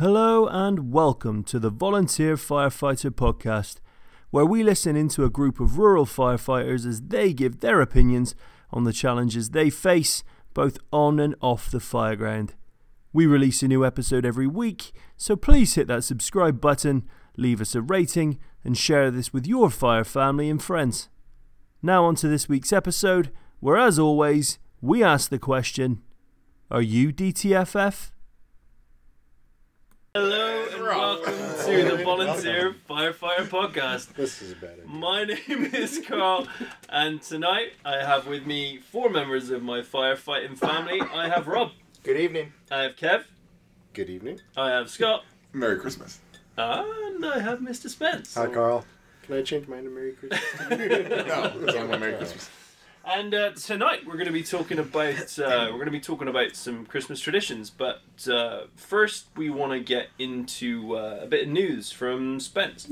Hello and welcome to the Volunteer Firefighter Podcast, where we listen into a group of rural firefighters as they give their opinions on the challenges they face both on and off the fireground. We release a new episode every week, so please hit that subscribe button, leave us a rating, and share this with your fire family and friends. Now, on to this week's episode, where as always, we ask the question Are you DTFF? Hello and welcome to the Volunteer Firefighter Podcast. This is a bad. My name is Carl, and tonight I have with me four members of my firefighting family. I have Rob, Good evening. I have Kev, Good evening. I have Scott, Merry Christmas. and I have Mr. Spence. Hi, Carl. Can I change mine to Merry Christmas? No, it's only Merry Christmas. And uh, tonight we're going to be talking about uh, we're going to be talking about some Christmas traditions. But uh, first, we want to get into uh, a bit of news from Spence.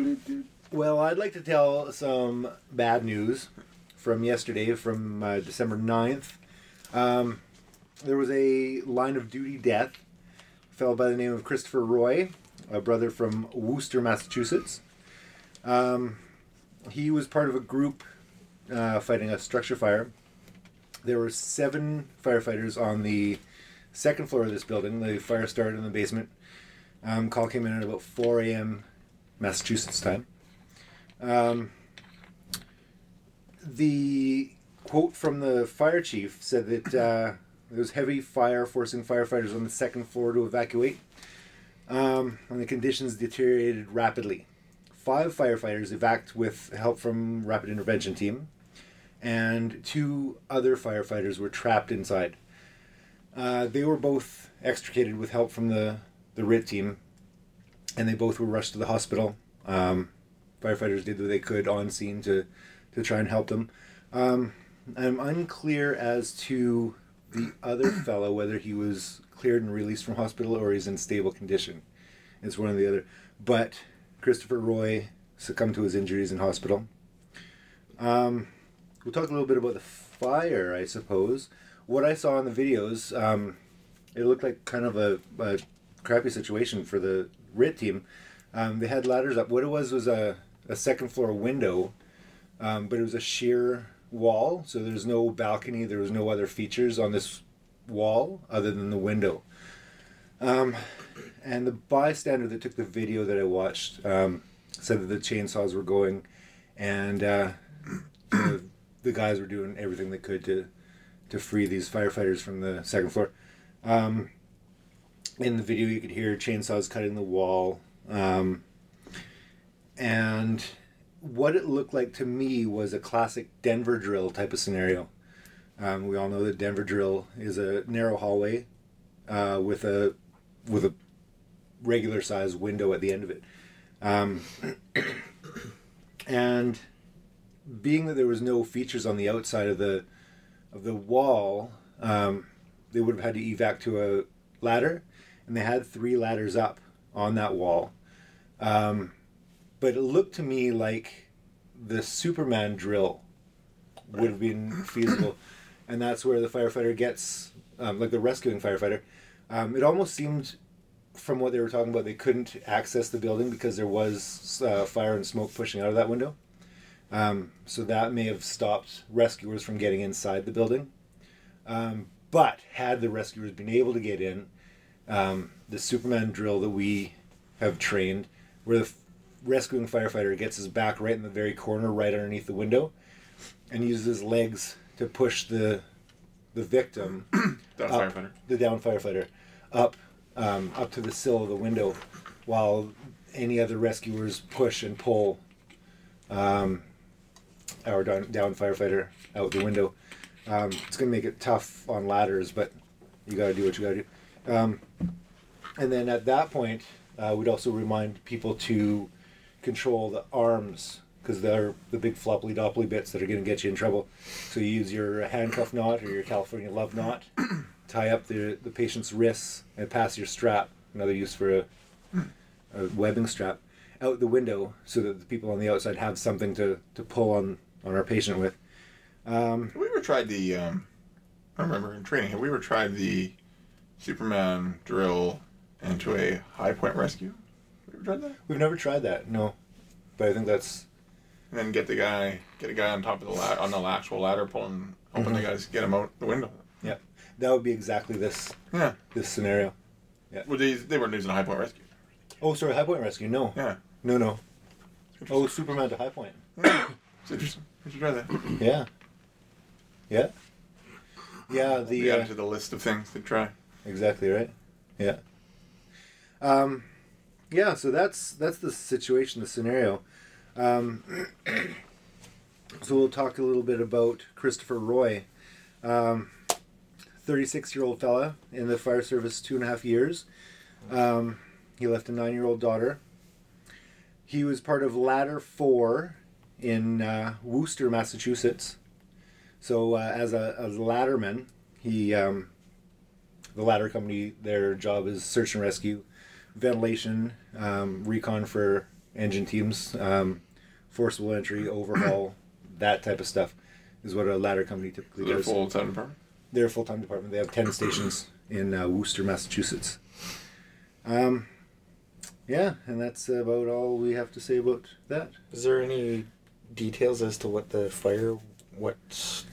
well, I'd like to tell some bad news from yesterday, from uh, December 9th. Um, there was a line of duty death, a fellow by the name of Christopher Roy, a brother from Worcester, Massachusetts. Um, he was part of a group uh, fighting a structure fire. There were seven firefighters on the second floor of this building. The fire started in the basement. Um, call came in at about 4 a.m. Massachusetts time. Um, the quote from the fire chief said that uh, there was heavy fire forcing firefighters on the second floor to evacuate, um, and the conditions deteriorated rapidly. Five firefighters evacuated with help from rapid intervention team, and two other firefighters were trapped inside. Uh, they were both extricated with help from the, the RIT team, and they both were rushed to the hospital. Um, firefighters did what they could on scene to, to try and help them. Um, I'm unclear as to the other fellow, whether he was cleared and released from hospital or he's in stable condition. It's one or the other. But Christopher Roy succumbed to his injuries in hospital. Um, we'll talk a little bit about the fire, I suppose. What I saw in the videos, um, it looked like kind of a, a crappy situation for the RIT team. Um, they had ladders up. What it was was a, a second floor window, um, but it was a sheer wall, so there's no balcony, there was no other features on this wall other than the window. Um, and the bystander that took the video that I watched um, said that the chainsaws were going, and uh, the, the guys were doing everything they could to to free these firefighters from the second floor. Um, in the video, you could hear chainsaws cutting the wall, um, and what it looked like to me was a classic Denver drill type of scenario. Um, we all know that Denver drill is a narrow hallway uh, with a with a regular size window at the end of it. Um, and being that there was no features on the outside of the of the wall, um, they would have had to evac to a ladder, and they had three ladders up on that wall. Um, but it looked to me like the Superman drill would have been feasible, and that's where the firefighter gets, um, like the rescuing firefighter. Um, it almost seemed, from what they were talking about, they couldn't access the building because there was uh, fire and smoke pushing out of that window. Um, so that may have stopped rescuers from getting inside the building. Um, but had the rescuers been able to get in, um, the Superman drill that we have trained, where the f- rescuing firefighter gets his back right in the very corner, right underneath the window, and uses his legs to push the the victim, Down up, firefighter. the down firefighter, up um, up to the sill of the window, while any other rescuers push and pull um, our down, down firefighter out the window. Um, it's going to make it tough on ladders, but you got to do what you got to do. Um, and then at that point, uh, we'd also remind people to control the arms because they're the big floppy dopply bits that are going to get you in trouble. So you use your handcuff knot or your California love knot, tie up the, the patient's wrists, and pass your strap, another use for a, a webbing strap, out the window so that the people on the outside have something to, to pull on, on our patient with. Um, Have we ever tried the? Um, I remember in training. Have we ever tried the Superman drill into a high point rescue. Have you ever tried that? We've never tried that, no. But I think that's And then get the guy, get a guy on top of the ladder, on the actual ladder, pulling, hoping the guys get him out the window. yeah. That would be exactly this Yeah. this scenario. Yeah. Well, they, they weren't using a high point rescue. Oh, sorry, High Point Rescue. No, Yeah. no, no. Oh. Superman to High Point. It's interesting. We should try that. Yeah. Yeah. Yeah. The, add uh, to the list of things to try. exactly right. Yeah. Um, yeah. So that's that's the situation, the scenario. Um, so we'll talk a little bit about Christopher Roy, um, thirty-six-year-old fella in the fire service, two and a half years. Um, he left a nine-year-old daughter. He was part of Ladder Four in uh, Worcester, Massachusetts. So uh, as a as a ladderman, he um, the ladder company their job is search and rescue, ventilation, um, recon for engine teams, um, forcible entry, overhaul, that type of stuff is what a ladder company typically Is it a does. full time department? They're a full time department. They have ten stations in uh, Worcester, Massachusetts. Um, yeah, and that's about all we have to say about that. Is there any details as to what the fire, what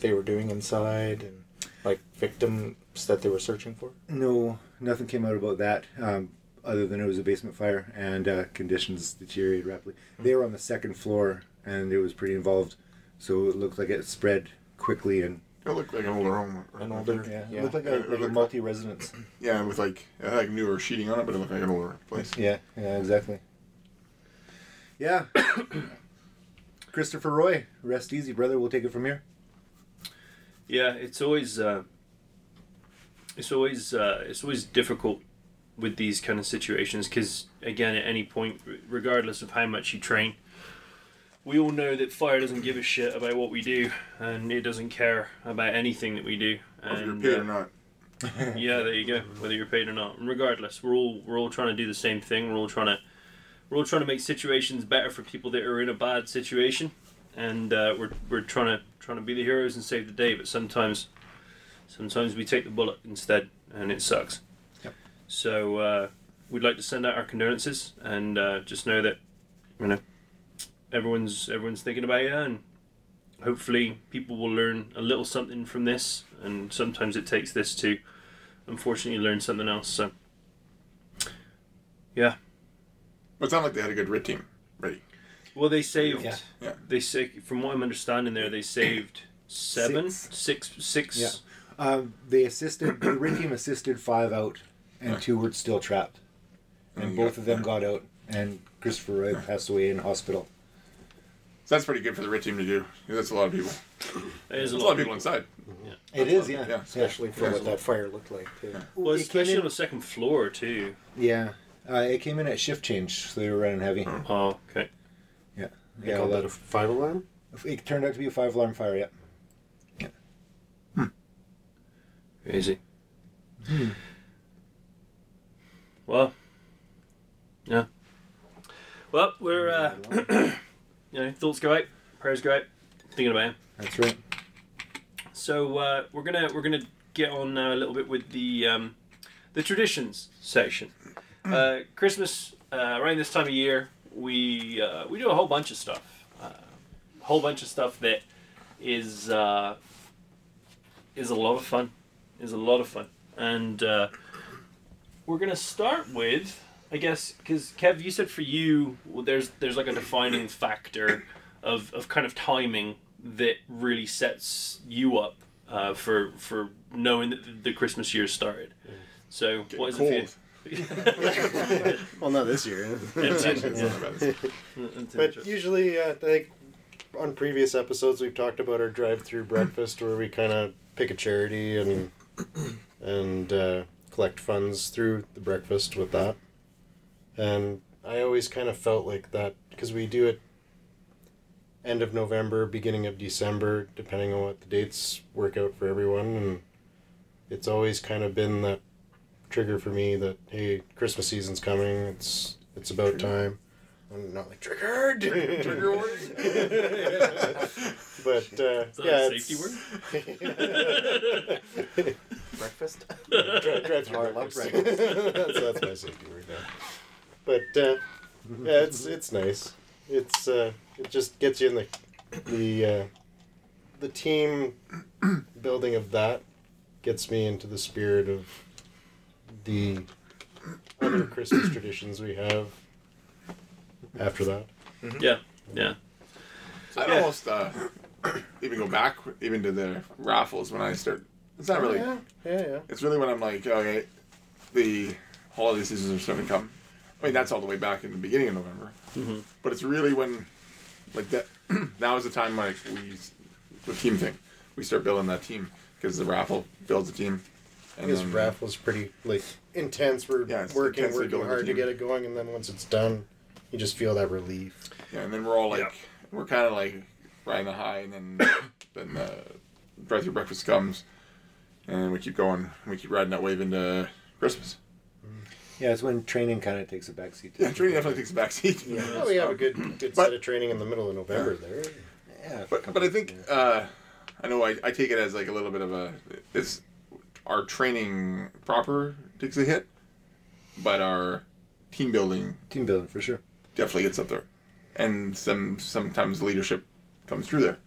they were doing inside, and like victims that they were searching for? No, nothing came out about that, um, other than it was a basement fire and uh, conditions deteriorated rapidly. They were on the second floor and it was pretty involved, so it looked like it spread quickly and It looked like an older home. An older, yeah, yeah. it looked like a, like a multi residence. Yeah, with like it had like newer sheeting on it, but it looked like an older place. Yeah, yeah, exactly. Yeah. Christopher Roy, rest easy, brother. We'll take it from here. Yeah, it's always uh, it's always uh, it's always difficult with these kind of situations because again, at any point, regardless of how much you train, we all know that fire doesn't give a shit about what we do, and it doesn't care about anything that we do. Whether you're paid uh, or not. yeah, there you go. Whether you're paid or not, and regardless, we're all we're all trying to do the same thing. We're all trying to we're all trying to make situations better for people that are in a bad situation, and uh, we're we're trying to trying to be the heroes and save the day. But sometimes, sometimes we take the bullet instead, and it sucks. Yep. So uh, we'd like to send out our condolences, and uh, just know that you know everyone's everyone's thinking about you, and hopefully people will learn a little something from this. And sometimes it takes this to unfortunately learn something else. So yeah. But it sounded like they had a good RIT team ready. Well, they saved. Yeah. Yeah. They say, from what I'm understanding, there they saved seven, Six. six, six. Yeah. Um, they assisted. The RIT team assisted five out, and two were still trapped, and And both you of them got- got out. And Christopher Roy passed away in hospital. So that's pretty good for the RIT team to do. That's a lot of people. There's There's a a lot, lot of people inside. Yeah, It is, yeah, Yeah. Especially for Yeah. what that fire looked like. Too. Well, It came especially on the second floor too. Yeah, uh, it came in at shift change, so they were running heavy. Oh, okay. Yeah, They yeah. called well, that a five alarm? it turned out to be a five alarm fire. Yeah. Crazy. Well, yeah. Well, we're uh, you know thoughts go out, prayers go out, thinking about him. That's right. So uh, we're gonna we're gonna get on now a little bit with the um, the traditions section. Uh, Christmas uh, around this time of year, we uh, we do a whole bunch of stuff, uh, a whole bunch of stuff that is uh, is a lot of fun, is a lot of fun, and uh, we're gonna start with. I guess because Kev, you said for you, well, there's there's like a defining factor of, of kind of timing that really sets you up uh, for for knowing that the- the Christmas year started. So Getting what is cold. it for you? Well, not this year. But interesting. usually, uh, I think on previous episodes we've talked about our drive-through breakfast, where we kind of pick a charity and and uh, collect funds through the breakfast with that. And I always kind of felt like that because we do it end of November, beginning of December, depending on what the dates work out for everyone, and it's always kind of been that trigger for me that hey, Christmas season's coming. It's it's about time. I'm not like triggered. Trigger warning. but uh, Is that yeah, a safety it's- My breakfast. drive, drive through Oh, I love breakfast. that's, that's my safety word now. But uh, yeah, it's it's nice. It's uh, it just gets you in the the uh, the team building of that gets me into the spirit of the other Christmas traditions we have. After that, Yeah, yeah. I'd Yeah. almost uh, even go back even to the raffles when I start. It's not really. yeah, yeah, yeah. It's really when I'm like, okay, the holiday seasons are starting to come. I mean, that's all the way back in the beginning of November. Mm-hmm. But it's really when, like that. now is the time like we, the team thing, we start building that team because the raffle builds a team. I guess then- raffle's pretty like intense. We're Yeah, working, working building hard to get it going, and then once it's done, you just feel that relief. Yeah, and then we're all like, Yeah. we're kind of like riding the high, and then then uh, the drive through breakfast comes, and we keep going. We keep riding that wave into Christmas. Mm-hmm. Yeah, it's when training kind of takes a backseat. Yeah, training definitely takes a back seat. Yeah. Well, we have a good good But- set of training in the middle of November there. Yeah, But but I think uh, I know I, I take it as like a little bit of a it's our training proper takes a hit, but our team building team building for sure. definitely gets up there, and some sometimes leadership comes through there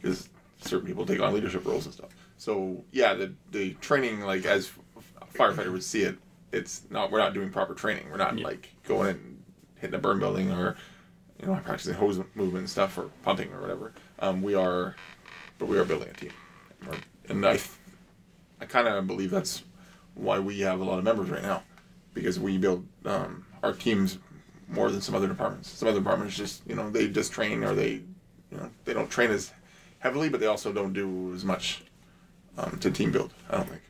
because certain people take on leadership roles and stuff. So yeah, the the training like as a firefighter would see it, it's not we're not doing proper training. We're not Yeah. like going and hitting a burn building or you know practicing hose movement and stuff or pumping or whatever. Um, we are, but we are building a team, We're- and I I kind of believe that's why we have a lot of members right now because we build um, our teams more than some other departments. Some other departments just you know they just train or they you know they don't train as heavily, but they also don't do as much um, to team build. I don't think.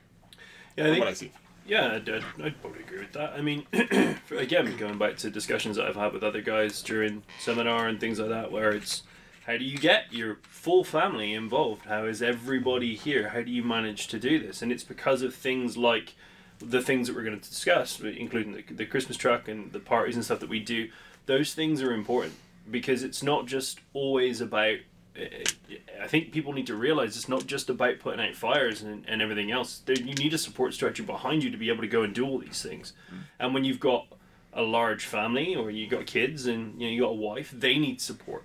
Yeah, I think what I see. Yeah, I'd, I'd, I'd probably agree with that. I mean, again, going back to discussions that I've had with other guys during seminar and things like that, where it's how do you get your full family involved? How is everybody here? How do you manage to do this? And it's because of things like the things that we're going to discuss, including the, the Christmas truck and the parties and stuff that we do. Those things are important because it's not just always about eh, eh, I think people need to realize it's not just about putting out fires and, and everything else. There, you need a support structure behind you to be able to go and do all these things. Mm. And when you've got a large family or you've got kids and you know you got a wife, they need support.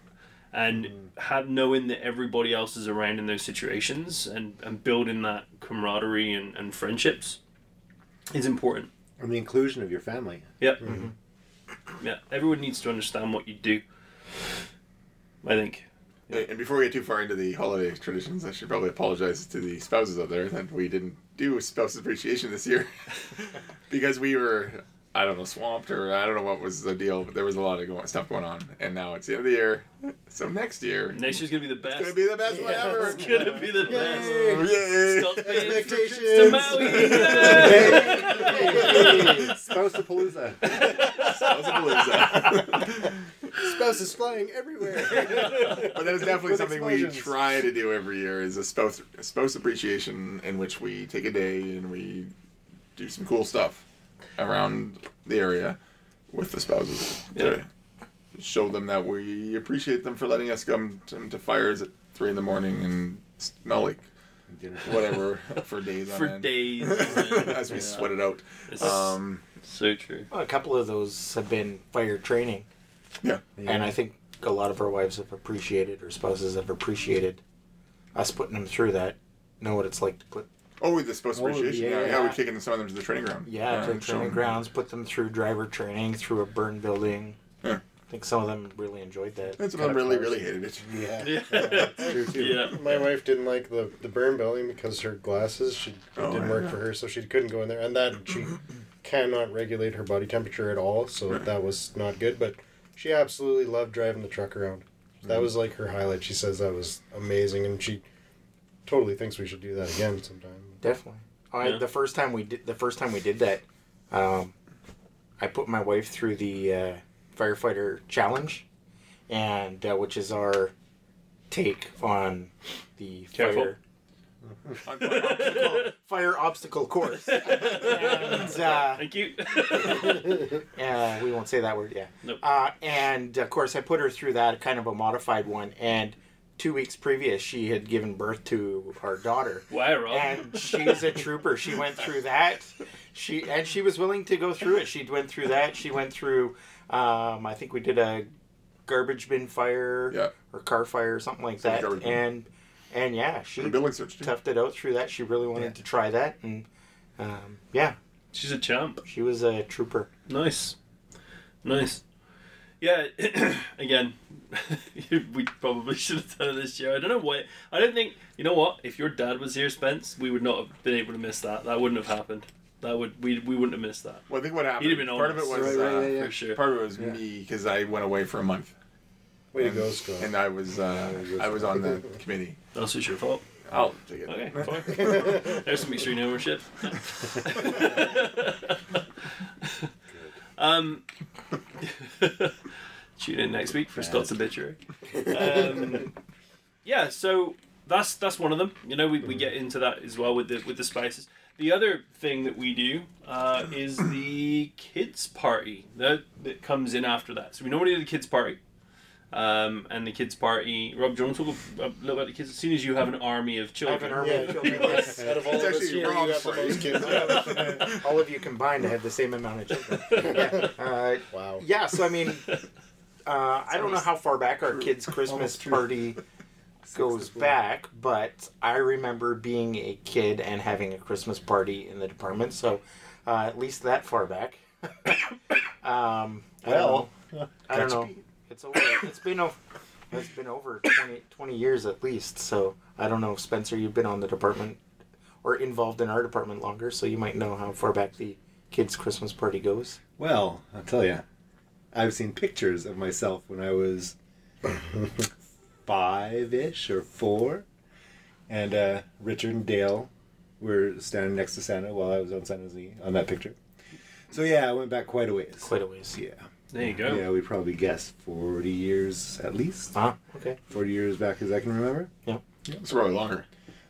And hmm. had knowing that everybody else is around in those situations and, and building that camaraderie and, and friendships is important. And the inclusion of your family. Yeah. Hmm. Mm-hmm. Yeah. Everyone needs to understand what you do. I think. And and before we get too far into the holiday traditions, I should probably apologize to the spouses out there that we didn't do spouse appreciation this year because we were, I don't know, swamped or I don't know what was the deal, but there was a lot of going, stuff going on, and now it's the end of the year, so next year Next year's gonna be the best. it's gonna be the best one ever. It's gonna be the best. Yay! Stop paying for trips to Expectations. Maui. Spouse of Palooza. Spousalooza. Spouses flying everywhere. but that is definitely With something we try to do every year is a spouse a spouse appreciation in which we take a day and we do some cool stuff around the area with the spouses to show them that we appreciate them for letting us come to, to fires at three in the morning and smell like whatever for days on For end. days. as we sweat it out. It's Um, so true. Well, a couple of those have been fire training, yeah. and I think a lot of our wives have appreciated, or spouses have appreciated us putting them through that. Know what it's like to put Oh, the spouse Oh, appreciation. yeah, yeah. yeah, we're kicking some of them to the training ground. yeah, to and training showing- grounds, put them through driver training, through a burn building. Yeah. I think some of them really enjoyed that. And some Cut of them really, cars. really hated it. yeah. Yeah. That's true too. Yeah. My wife didn't like the, the burn building because her glasses she it Oh, didn't yeah. work for her, so she couldn't go in there. And that she cannot regulate her body temperature at all, so Right. that was not good. But she absolutely loved driving the truck around. That mm-hmm. was like her highlight. She says that was amazing, and she totally thinks we should do that again sometime. Definitely. I, Yeah. The first time we did the first time we did that, um, I put my wife through the uh, firefighter challenge, and uh, which is our take on the Careful. fire fire obstacle course. and uh, Thank you. uh, we won't say that word, yeah. Nope. Uh, and of course, I put her through that kind of a modified one, and two weeks previous, she had given birth to our daughter. Wow, Rob. and she's a trooper. She went through that. She and she was willing to go through it. She went through that. She went through. Um, I think we did a garbage bin fire Yeah. or car fire or something like It's that. garbage bin. And and yeah, she A building search too. toughed it out through that. She really wanted Yeah. to try that, and um, yeah, She's a champ. she was a trooper. Nice. Nice. Yeah, again, we probably should have done it this year. I don't know why. I don't think, you know what? If your dad was here, Spence, we would not have been able to miss that. That wouldn't have happened. That would we, we wouldn't have missed that. Well, I think what happened. He'd have been part of it was Right, right, uh, yeah, yeah. For sure. part of it was Yeah. me because I went away for a month, Way to And- go, Scott. and I was uh, I was on the committee. That's just your fault. I'll take it. Okay, fine. There's some extreme ownership. um, tune in next week for Scott's obituary. Um, yeah, so that's that's one of them. You know, we, we get into that as well with the with the spices. The other thing that we do uh, is the kids party that that comes in after that. So we normally do the kids party. Um, and the kids party. Rob, do you want to talk a little bit about the kids? As soon as you have an army of I have children, an army Yeah, of children. yes. Out of all It's of us actually here, you Rob's the most kids. All of you combined have the same amount of children. Yeah. Uh, wow. yeah, so I mean, uh, I don't know how far back our kids' Christmas party goes back, but I remember being a kid and having a Christmas party in the department, so uh, at least that far back. um, Well. I don't know. It's over. It's been over. It's been over 20, 20 years at least. So I don't know, Spencer. You've been on the department or involved in our department longer, so you might know how far back the kids' Christmas party goes. Well, I'll tell you, I've seen pictures of myself when I was five ish or four, and uh, Richard and Dale were standing next to Santa while I was on Santa's knee on that picture. So yeah, I went back quite a ways. Quite a ways. Yeah. there you go. Yeah, we probably guessed forty years at least. Ah, okay. Forty years back as I can remember. Yeah. yeah It's probably longer.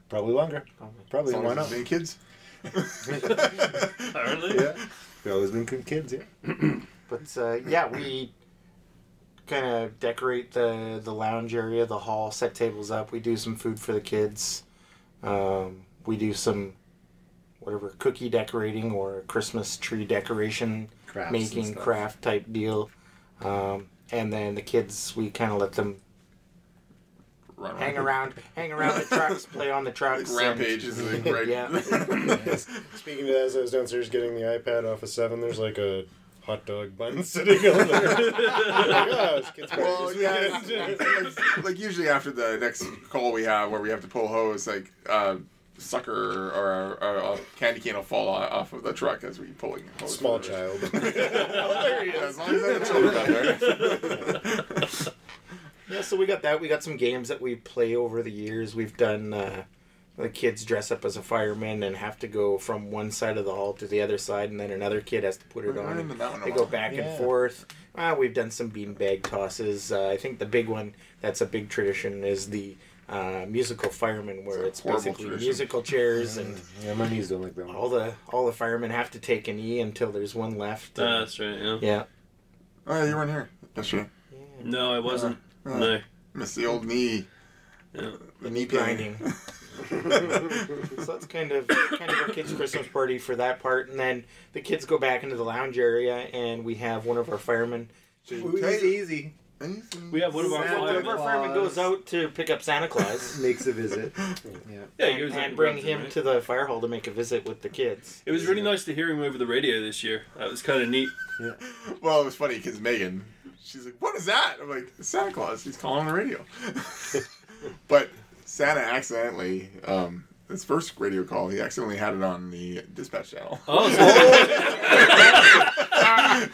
Probably longer. Probably As long why not? it's any kids. Apparently. Yeah. We've always been good kids. Yeah. But uh, yeah, we kind of decorate the the lounge area, the hall, set tables up. We do some food for the kids. Um, we do some whatever cookie decorating or Christmas tree decoration Crafts making craft type deal. Um, and then the kids, we kind of let them Run hang around, hang around the trucks, play on the Like trucks. and- rampage is like right. Yeah. Speaking of that, as I was downstairs getting the iPad off of Seven, there's like a hot dog bun sitting on there. like, oh, it's Well, yeah, weekend." it's- like, like usually after the next call we have where we have to pull hose, like uh, sucker or, or, a candy cane will fall off of the truck as we pulling hose. Small child. Yeah, as long as I children out there. Yeah, so we got that. We got some games that we play over the years. We've done uh, the kids dress up as a fireman and have to go from one side of the hall to the other side, and then another kid has to put it I on. haven't done that one They go back Yeah. and forth. Uh, we've done some beanbag tosses. Uh, I think the big one that's a big tradition is the uh, musical fireman, where It's it's, basically tradition. musical chairs and Yeah, my knees don't like that one. all the all the firemen have to take a knee until there's one left. Ah, and- that's right. Yeah. yeah. Oh, yeah, you weren't here. That's true. No, I wasn't. Uh, no. Miss the old knee. Yeah. The knee grinding. so that's kind of kind of our kids' Christmas party for that part, and then the kids go back into the lounge area, and we have one of our firemen. Easy, easy. We have one of our One of firemen. our firemen goes out to pick up Santa Claus. Makes a visit. Yeah. Yeah, he and, goes out and bring grabs him right? to the fire hall to make a visit with the kids. It was really nice to hear him over the radio this year. That was kind of neat. Yeah. Well, it was funny because Megan, she's like, "What is that?" I'm like, "Santa Claus." He's calling on the radio. but Santa accidentally, um, his first radio call, he accidentally had it on the dispatch channel. Oh, so,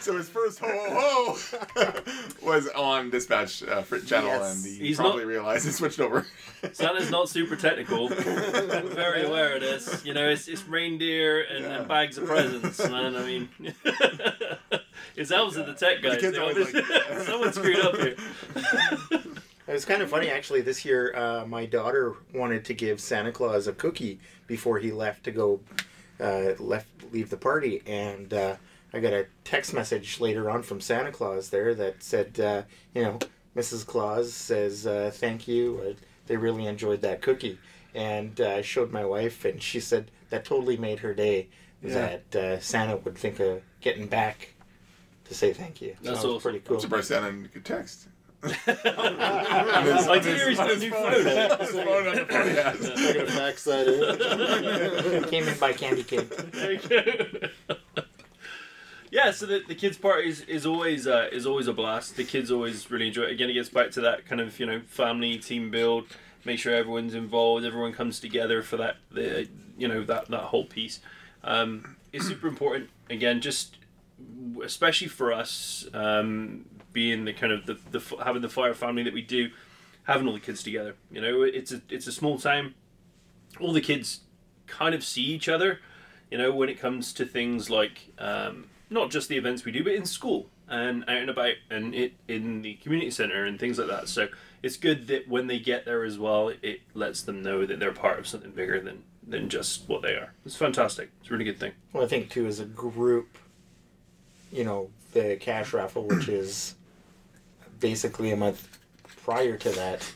so his first ho ho ho was on dispatch uh, channel, Yes. and he He's probably not- realized he switched over. Santa's not super technical. I'm very aware of this. You know, it's, it's reindeer and, Yeah. and bags of presents, man. I mean, it's elves are the tech guys. The kids always always- like- Someone screwed up here. It was kind of funny actually. This year, uh, my daughter wanted to give Santa Claus a cookie before he left to go uh, left leave the party, and uh, I got a text message later on from Santa Claus there that said, uh, you know, Mrs. Claus says uh, thank you. Uh, they really enjoyed that cookie, and uh, I showed my wife, and she said that totally made her day. Yeah. That uh, Santa would think of getting back to say thank you. That's so was awesome. pretty I'm cool. surprised Santa could text. I did hear he's got a new phone. His phone on the phone he has. I'm gonna fax that in. Came in by Candy Cane. There you go. yeah, so the, the kids party is, is always uh, is always a blast. The kids always really enjoy it. Again, it gets back to that kind of you know family team build. Make sure everyone's involved. Everyone comes together for that the you know that that whole piece. Um, it's super important. Again, just especially for us um, being the kind of the, the having the fire family that we do, having all the kids together. You know, it's a it's a small town. All the kids kind of see each other you know, when it comes to things like um, not just the events we do, but in school and out and about and it in the community center and things like that. So it's good that when they get there as well, it lets them know that they're part of something bigger than than just what they are. It's fantastic. It's a really good thing. Well, I think too, as a group, you know, the cash raffle, which is basically a month prior to that,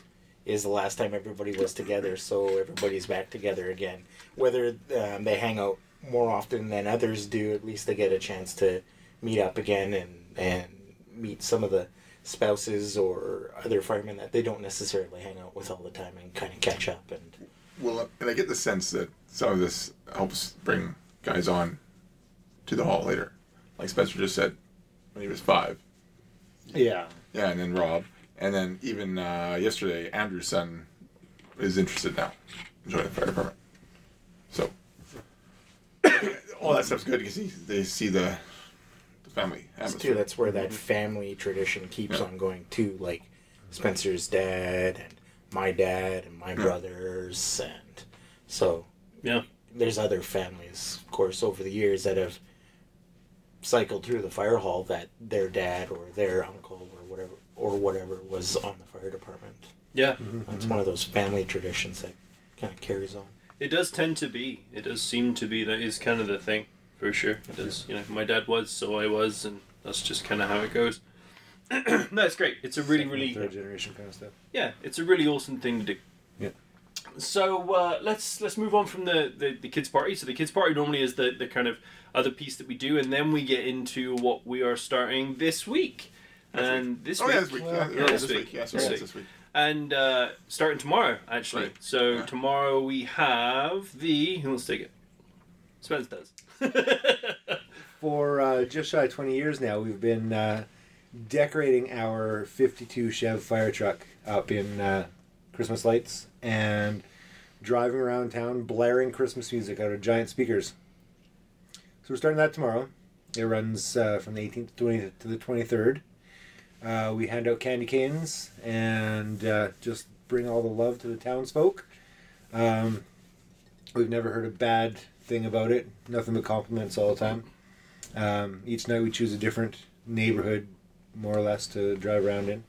is the last time everybody was together. So everybody's back together again. Whether um, they hang out more often than others do, at least they get a chance to meet up again and and meet some of the spouses or other firemen that they don't necessarily hang out with all the time and kind of catch up and Well, and I get the sense that some of this helps bring guys on to the hall later. Like Spencer just said, when he was five. Yeah. Yeah, and then Rob, and then even uh, yesterday, Andrew's son is interested now in joining the fire department. So all that stuff's good because he- they see the the family It's atmosphere. too. That's where that family tradition keeps Yeah. on going too. Like Spencer's dad and my dad and my Yeah. brothers, and so Yeah. there's other families, of course, over the years that have cycled through the fire hall that their dad or their uncle or whatever or whatever was on the fire department. Yeah. It's one of those family traditions that kind of carries on. It does tend to be. It does seem to be. That is kind of the thing, for sure. It does. You know, my dad was, so I was, and that's just kind of how it goes. no, it's great. It's a really, really third generation kind of stuff. yeah, it's a really awesome thing to do. Yeah. So uh, let's let's move on from the, the, the kids party. So the kids party normally is the, the kind of other piece that we do, and then we get into what we are starting this week. And this oh week, yeah, this week. Yeah, Yeah, yeah, this this week. week. Yeah, This sorry, week. this week. and uh, starting tomorrow actually. Right. So Yeah. tomorrow we have the who wants to take it? Spence does. For uh, just shy of 20 years now, we've been uh, decorating our 52 Chev fire truck up in uh, Christmas lights and driving around town blaring Christmas music out of giant speakers. So we're starting that tomorrow. It runs uh, from the 18th to, 20, to the 23rd. Uh, we hand out candy canes and uh, just bring all the love to the townsfolk. Um, we've never heard a bad thing about it. Nothing but compliments all the time. Um, each night we choose a different neighborhood, more or less, to drive around in.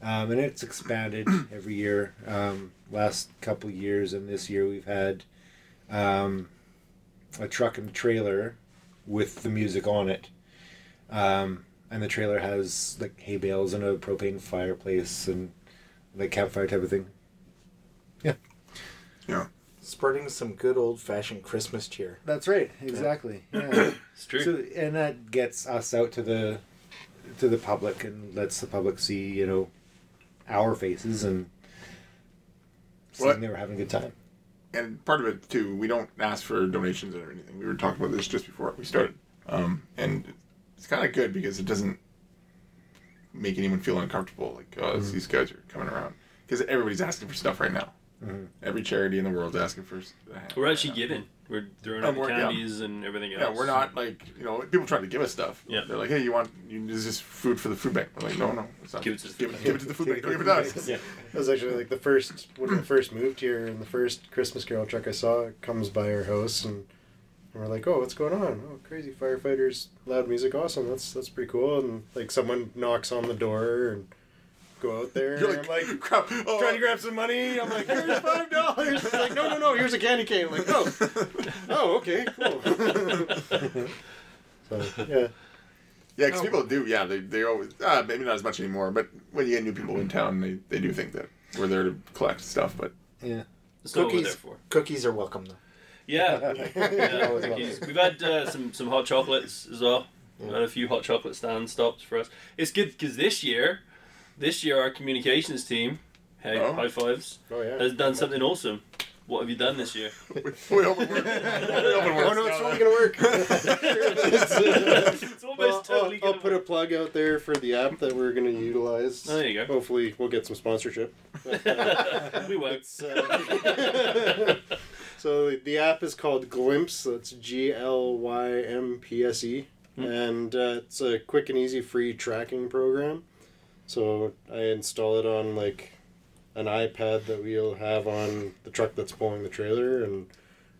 Um, and it's expanded every year. Um, last couple years and this year we've had um, a truck and trailer with the music on it. Um, and the trailer has like hay bales and a propane fireplace and like campfire type of thing. Yeah. Yeah. Spreading some good old fashioned Christmas cheer. That's right. Exactly. Yeah. It's true. So, and that gets us out to the to the public and lets the public see, you know, our faces and seeing What? they were having a good time. and part of it too, we don't ask for donations or anything. We were talking about this just before we started, um, and it's kind of good because it doesn't make anyone feel uncomfortable. Like oh, Mm-hmm. these guys are coming around because everybody's asking for stuff right now. Mm-hmm. Every charity in the world is asking for. s- a We're actually right giving. We're throwing out the we're- yeah. candies and everything else. Yeah, we're not like you know people trying to give us stuff. Yeah. they're like, hey, you want you, this is food for the food bank? We're like, no, no, it's not. Give it to the give, food it, give it to the food bank. Don't give it to us. Yeah. That was actually like the first when I first moved here, and the first Christmas Carol truck I saw comes by our house, and we're like, "Oh, what's going on? Oh, crazy firefighters, loud music, awesome. That's that's pretty cool." And like someone knocks on the door and go out there, You're and like, I'm like crap. Oh, trying to grab some money. I'm like, "Here's five dollars." It's like, "No, no, no. Here's a candy cane." I'm like, "Oh, oh, okay, cool." so yeah, Yeah, because Oh. people do. Yeah, they, they always uh, maybe not as much anymore. But when you get new people in town, they, they do think that we're there to collect stuff. But Yeah. That's not what we're Cookies. there for. Cookies are welcome though. Yeah, yeah cookies. We've had uh, some some hot chocolates as well. We've had a few hot chocolate stand stops for us. It's good because this year, this year our communications team, hey, Oh. high fives, Oh yeah. has done something awesome. What have you done this year? we, we hope it. We hope it. Oh no, it's now, totally though. gonna work. it's almost Well, totally I'll, I'll gonna put a plug out there for the app that we're gonna utilize. Oh, there you go. Hopefully, we'll get some sponsorship. we won't. So the- the app is called Glympse. That's G L Y M P S E, and uh, it's a quick and easy free tracking program. So I install it on like an iPad that we'll have on the truck that's pulling the trailer, and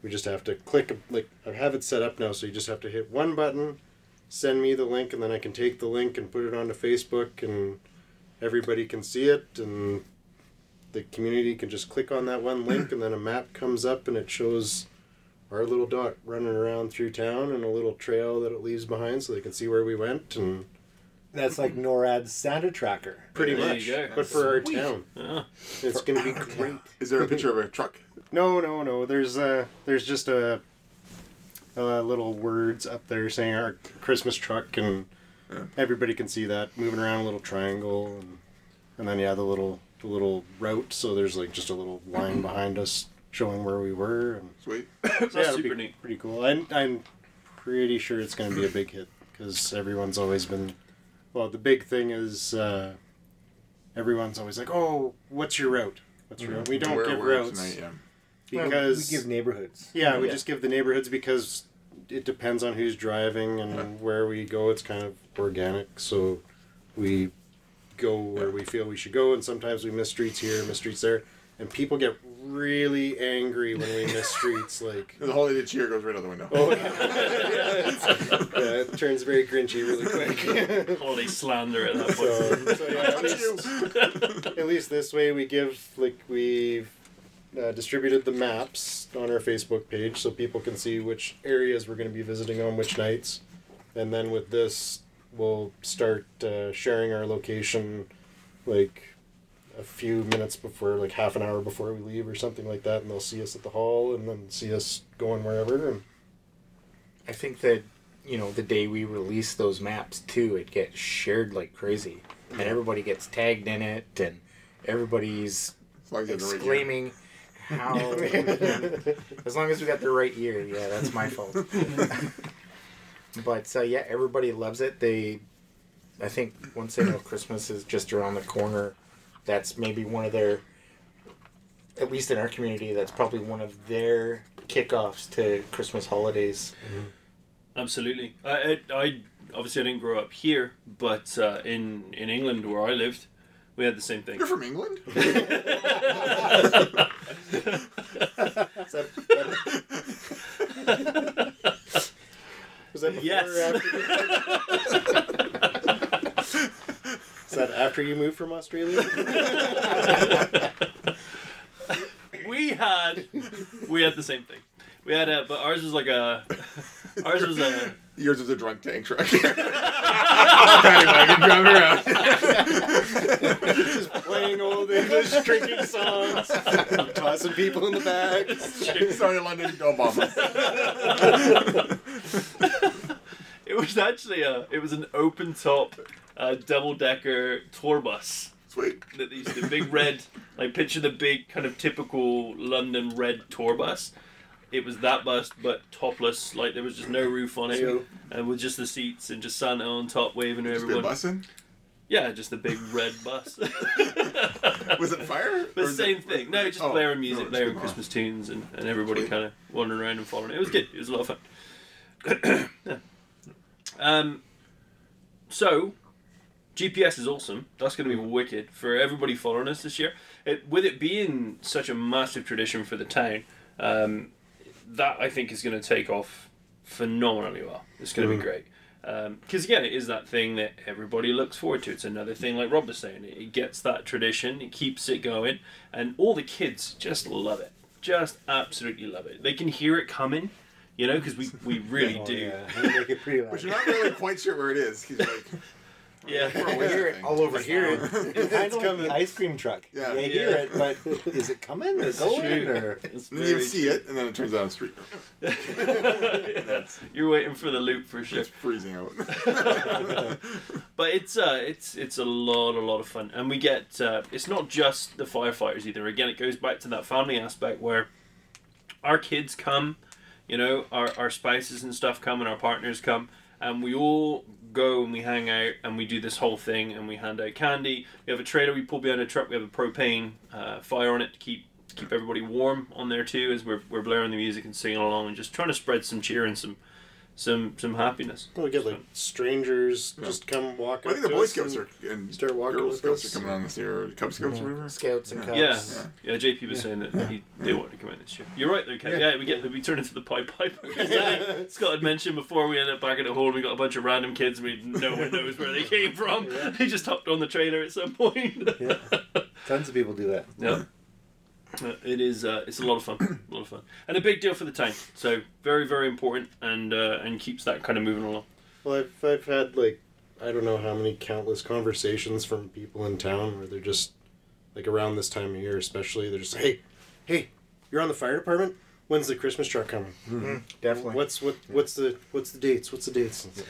we just have to click like I have it set up now. So you just have to hit one button, send me the link, and then I can take the link and put it onto Facebook, and everybody can see it, and the community can just click on that one link and then a map comes up and it shows our little dot running around through town and a little trail that it leaves behind so they can see where we went and That's like NORAD's Santa tracker. pretty There much you go. but for our town Ah, it's going to be great Is there a picture of a truck? no no no there's uh there's just a, a little words up there saying our christmas truck and Yeah. everybody can see that moving around a little triangle and, and then yeah the little the little route so there's like just a little line behind us showing where we were and Sweet. that's it'll super be neat. Pretty cool. I'm, I'm pretty sure it's going to be a big hit because everyone's always been. Well, the big thing is uh, everyone's always like, "Oh, what's your route? What's your route?" We don't Where give we're routes tonight, yeah. because we give neighborhoods. yeah, we Yeah. just give the neighborhoods because it depends on who's driving and Yeah. where we go. It's kind of organic, so we go where we feel we should go, and sometimes we miss streets here, miss streets there, and people get really angry when we miss streets, like. The holiday cheer goes right out the window. Oh yeah. yeah, it turns very grinchy really quick. Holiday slander at that point. so, so yeah, at least, at least this way we give like we've uh, distributed the maps on our Facebook page so people can see which areas we're going to be visiting on which nights, and then with this we'll start uh, sharing our location like a few minutes before like half an hour before we leave or something like that and they'll see us at the hall and then see us going wherever and I think that you know the day we release those maps too, it gets shared like crazy, and everybody gets tagged in it, and everybody's As long as you have the right exclaiming how. as long as we got the right year, yeah, that's my fault. but uh, yeah, everybody loves it. They, I think, once they know Christmas is just around the corner, that's maybe one of their. At least in our community, that's probably one of their kickoffs to Christmas holidays. Absolutely. I, I, I obviously I didn't grow up here, but uh, in in England where I lived, we had the same thing. You're from England? Is that, was that before Yes. or after? Is that after you moved from Australia? we had we had the same thing. We had a, but ours was like a, ours was a. Yours is a drunk tank truck. Paddy wagon driving around. Just playing old English drinking songs, tossing people in the back. Sorry, London, go Obama. It was actually a. It was an open top, uh, double decker tour bus. Sweet. that these the big red like picture the big kind of typical London red tour bus. It was that bus but topless, like there was just no roof on it, Ew. and with just the seats and just Santa on top waving to Just been everyone. bussing? Yeah, just a big red bus. Was it fire? But same it- thing. No, just Oh, blaring music, no, blaring it's good. Christmas tunes, and, and everybody Sweet. kind of wandering around and following it. It was good. It was a lot of fun. yeah. Um. So, GPS is awesome. That's going to be wicked for everybody following us this year. It, with it being such a massive tradition for the town, um, that I think is going to take off phenomenally well. It's going to be mm. great. Um, because again, it is that thing that everybody looks forward to. It's another thing, like Rob was saying, it, it gets that tradition, it keeps it going, and all the kids just love it. Just absolutely love it. They can hear it coming You know, because we, we really Oh, do. Yeah. Make it pretty But loud. you're not really quite sure where it is. He's like, Yeah. far I away hear it all over here. town. It's kind of like the ice cream truck. Yeah. You hear it, but is it coming or going? Or It's And then you see it, and then it turns out it's, street. You're waiting for the loop for sure. it's freezing out. But it's uh it's it's a lot a lot of fun, and we get uh, it's not just the firefighters either. Again, it goes back to that family aspect where our kids come, you know, our our spouses and stuff come, and our partners come, and we all go and we hang out and we do this whole thing and we hand out candy. We have a trailer we pull behind a truck. We have a propane uh, fire on it to keep keep everybody warm on there too, as we're we're blaring the music and singing along and just trying to spread some cheer and some some some happiness. Well, we get like strangers Yeah. just come walk I think the Boy Scouts and- are and start walking Girl Scouts us. are coming on this year, Cub Scouts or whatever. Scouts and Cubs. Yeah, Yeah. yeah. JP was saying that he they wanted to come in this year. You're right, though. Kev. Yeah. we get we turn into the Pied Piper. Scott had mentioned before we ended up back at the hole. We got a bunch of random kids. and We no one knows where they came from. They just hopped on the trailer at some point. yeah, tons of people do that. yeah. Uh, It is. Uh, it's a lot of fun. A lot of fun, and a big deal for the town. So very, very important, and uh, and keeps that kind of moving along. Well, I've, I've had like I don't know how many countless conversations from people in town where they're just like around this time of year, especially they're just hey, hey, you're on the fire department. When's the Christmas truck coming? Definitely. What's what? What's the what's the dates? What's the dates? It's like,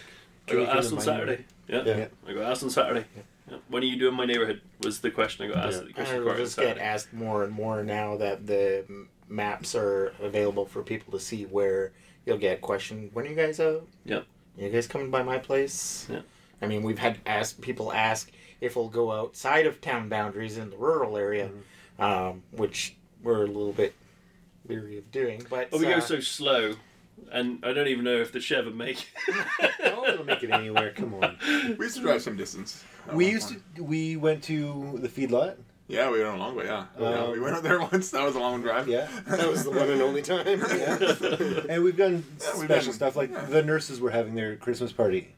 I got asked on Saturday. Yeah. Yeah. I got asked on Saturday. Yeah. When are you doing my neighborhood? Was the question I got asked Yeah. at the I Christmas will party get asked more and more now that the maps are available for people to see where you'll get questioned. When are you guys out? Yep. You guys coming by my place? Yeah. I mean, we've had ask people ask if we'll go outside of town boundaries in the rural area, um, which we're a little bit leery of doing. But But we go uh, so slow, and I don't even know if the Chev would make. Oh, it'll make it anywhere. Come on. We used to drive some distance. At We used point. to. We went to the feedlot. Yeah, we went a long way. Yeah, yeah Um, we went out there once. That was a long drive. Yeah. that was the one and only time. Yeah. and we've done Yeah, we've special done- stuff like yeah. the nurses were having their Christmas party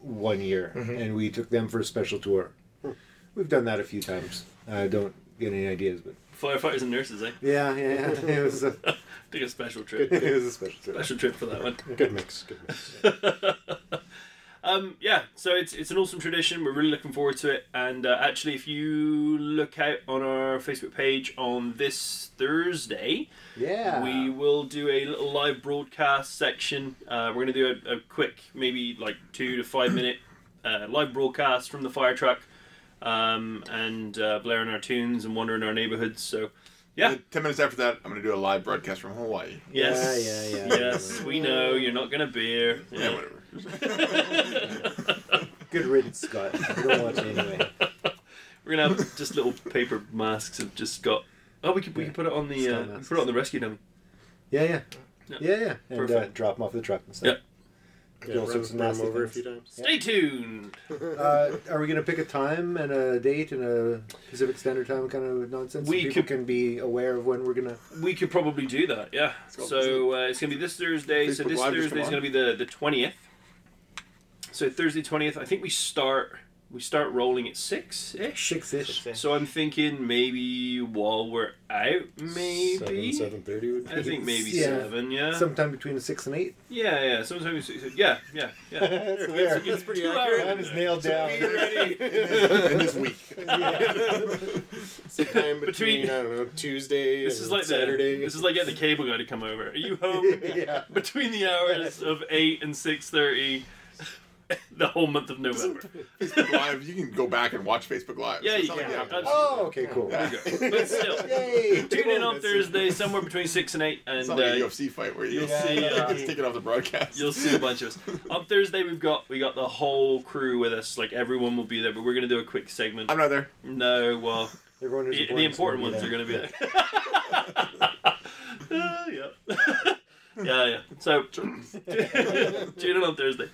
one year, and we took them for a special tour. We've done that a few times. I don't get any ideas, but Firefighters and nurses, eh? yeah, yeah, yeah. it was a Take a special trip. it was a special tour. Special trip for that one. Good mix. Good mix. Um, yeah, so it's it's an awesome tradition. We're really looking forward to it. And uh, actually, if you look out on our Facebook page on this Thursday, Yeah, we will do a little live broadcast section. Uh, we're going to do a, a quick, maybe like two to five minute uh, live broadcast from the fire truck, um, and uh, blaring our tunes and wandering our neighborhoods. So, yeah, And Ten minutes after that, I'm going to do a live broadcast from Hawaii. yes, Yeah, yeah, yeah. yes, we know you're not going to be here. Yeah, whatever. good riddance, Scott. We don't watch it anyway. We're gonna have just little paper masks of just Scott. Oh, we could we could put it on the Skull uh, we masks. put it on the rescue dummy. Yeah, yeah, Yeah. yeah, yeah, and uh, Perfect. drop them off the truck and stuff. Yeah, all run, sorts of run 'em nasty over a things. few times. Stay tuned. Uh, are we going to pick a time and a date and a Pacific Standard Time kind of nonsense? We so people could- can be aware of when we're going to. We could probably do that. Yeah. go. So uh, it's gonna be this Thursday. so this Live just Thursday is come gonna be the the twentieth. So Thursday twentieth. I think we start we start rolling at six ish. Six ish. So I'm thinking maybe while we're out, maybe. Seven, seven thirty would be. I think maybe Yeah. seven. Yeah. Sometime between six and eight. yeah, yeah. Sometimes yeah, yeah, yeah. That's fair. That's pretty Two accurate. hours. That is nailed down. In this week. Sometime between, Between- I don't know Tuesday This and is like Saturday. The, this is like getting the cable guy to come over. Are you home yeah. between the hours of eight and six thirty? The whole month of November. Facebook Live, you can go back and watch Facebook Live. Yeah, So you can. like you have to- Oh, okay, cool. Yeah. But still, Yay! tune in on Thursday somewhere between six and eight, and It's not like a uh, UFC fight where you you'll see see, uh, it's taken off the broadcast. you'll see a bunch of us. On Thursday, we've got we got the whole crew with us. Like everyone will be there, but we're gonna do a quick segment. I'm not there. No, well, Everyone who's the, the important ones gonna are going to be there. Uh, yeah. yeah, yeah. So, tune in on Thursday.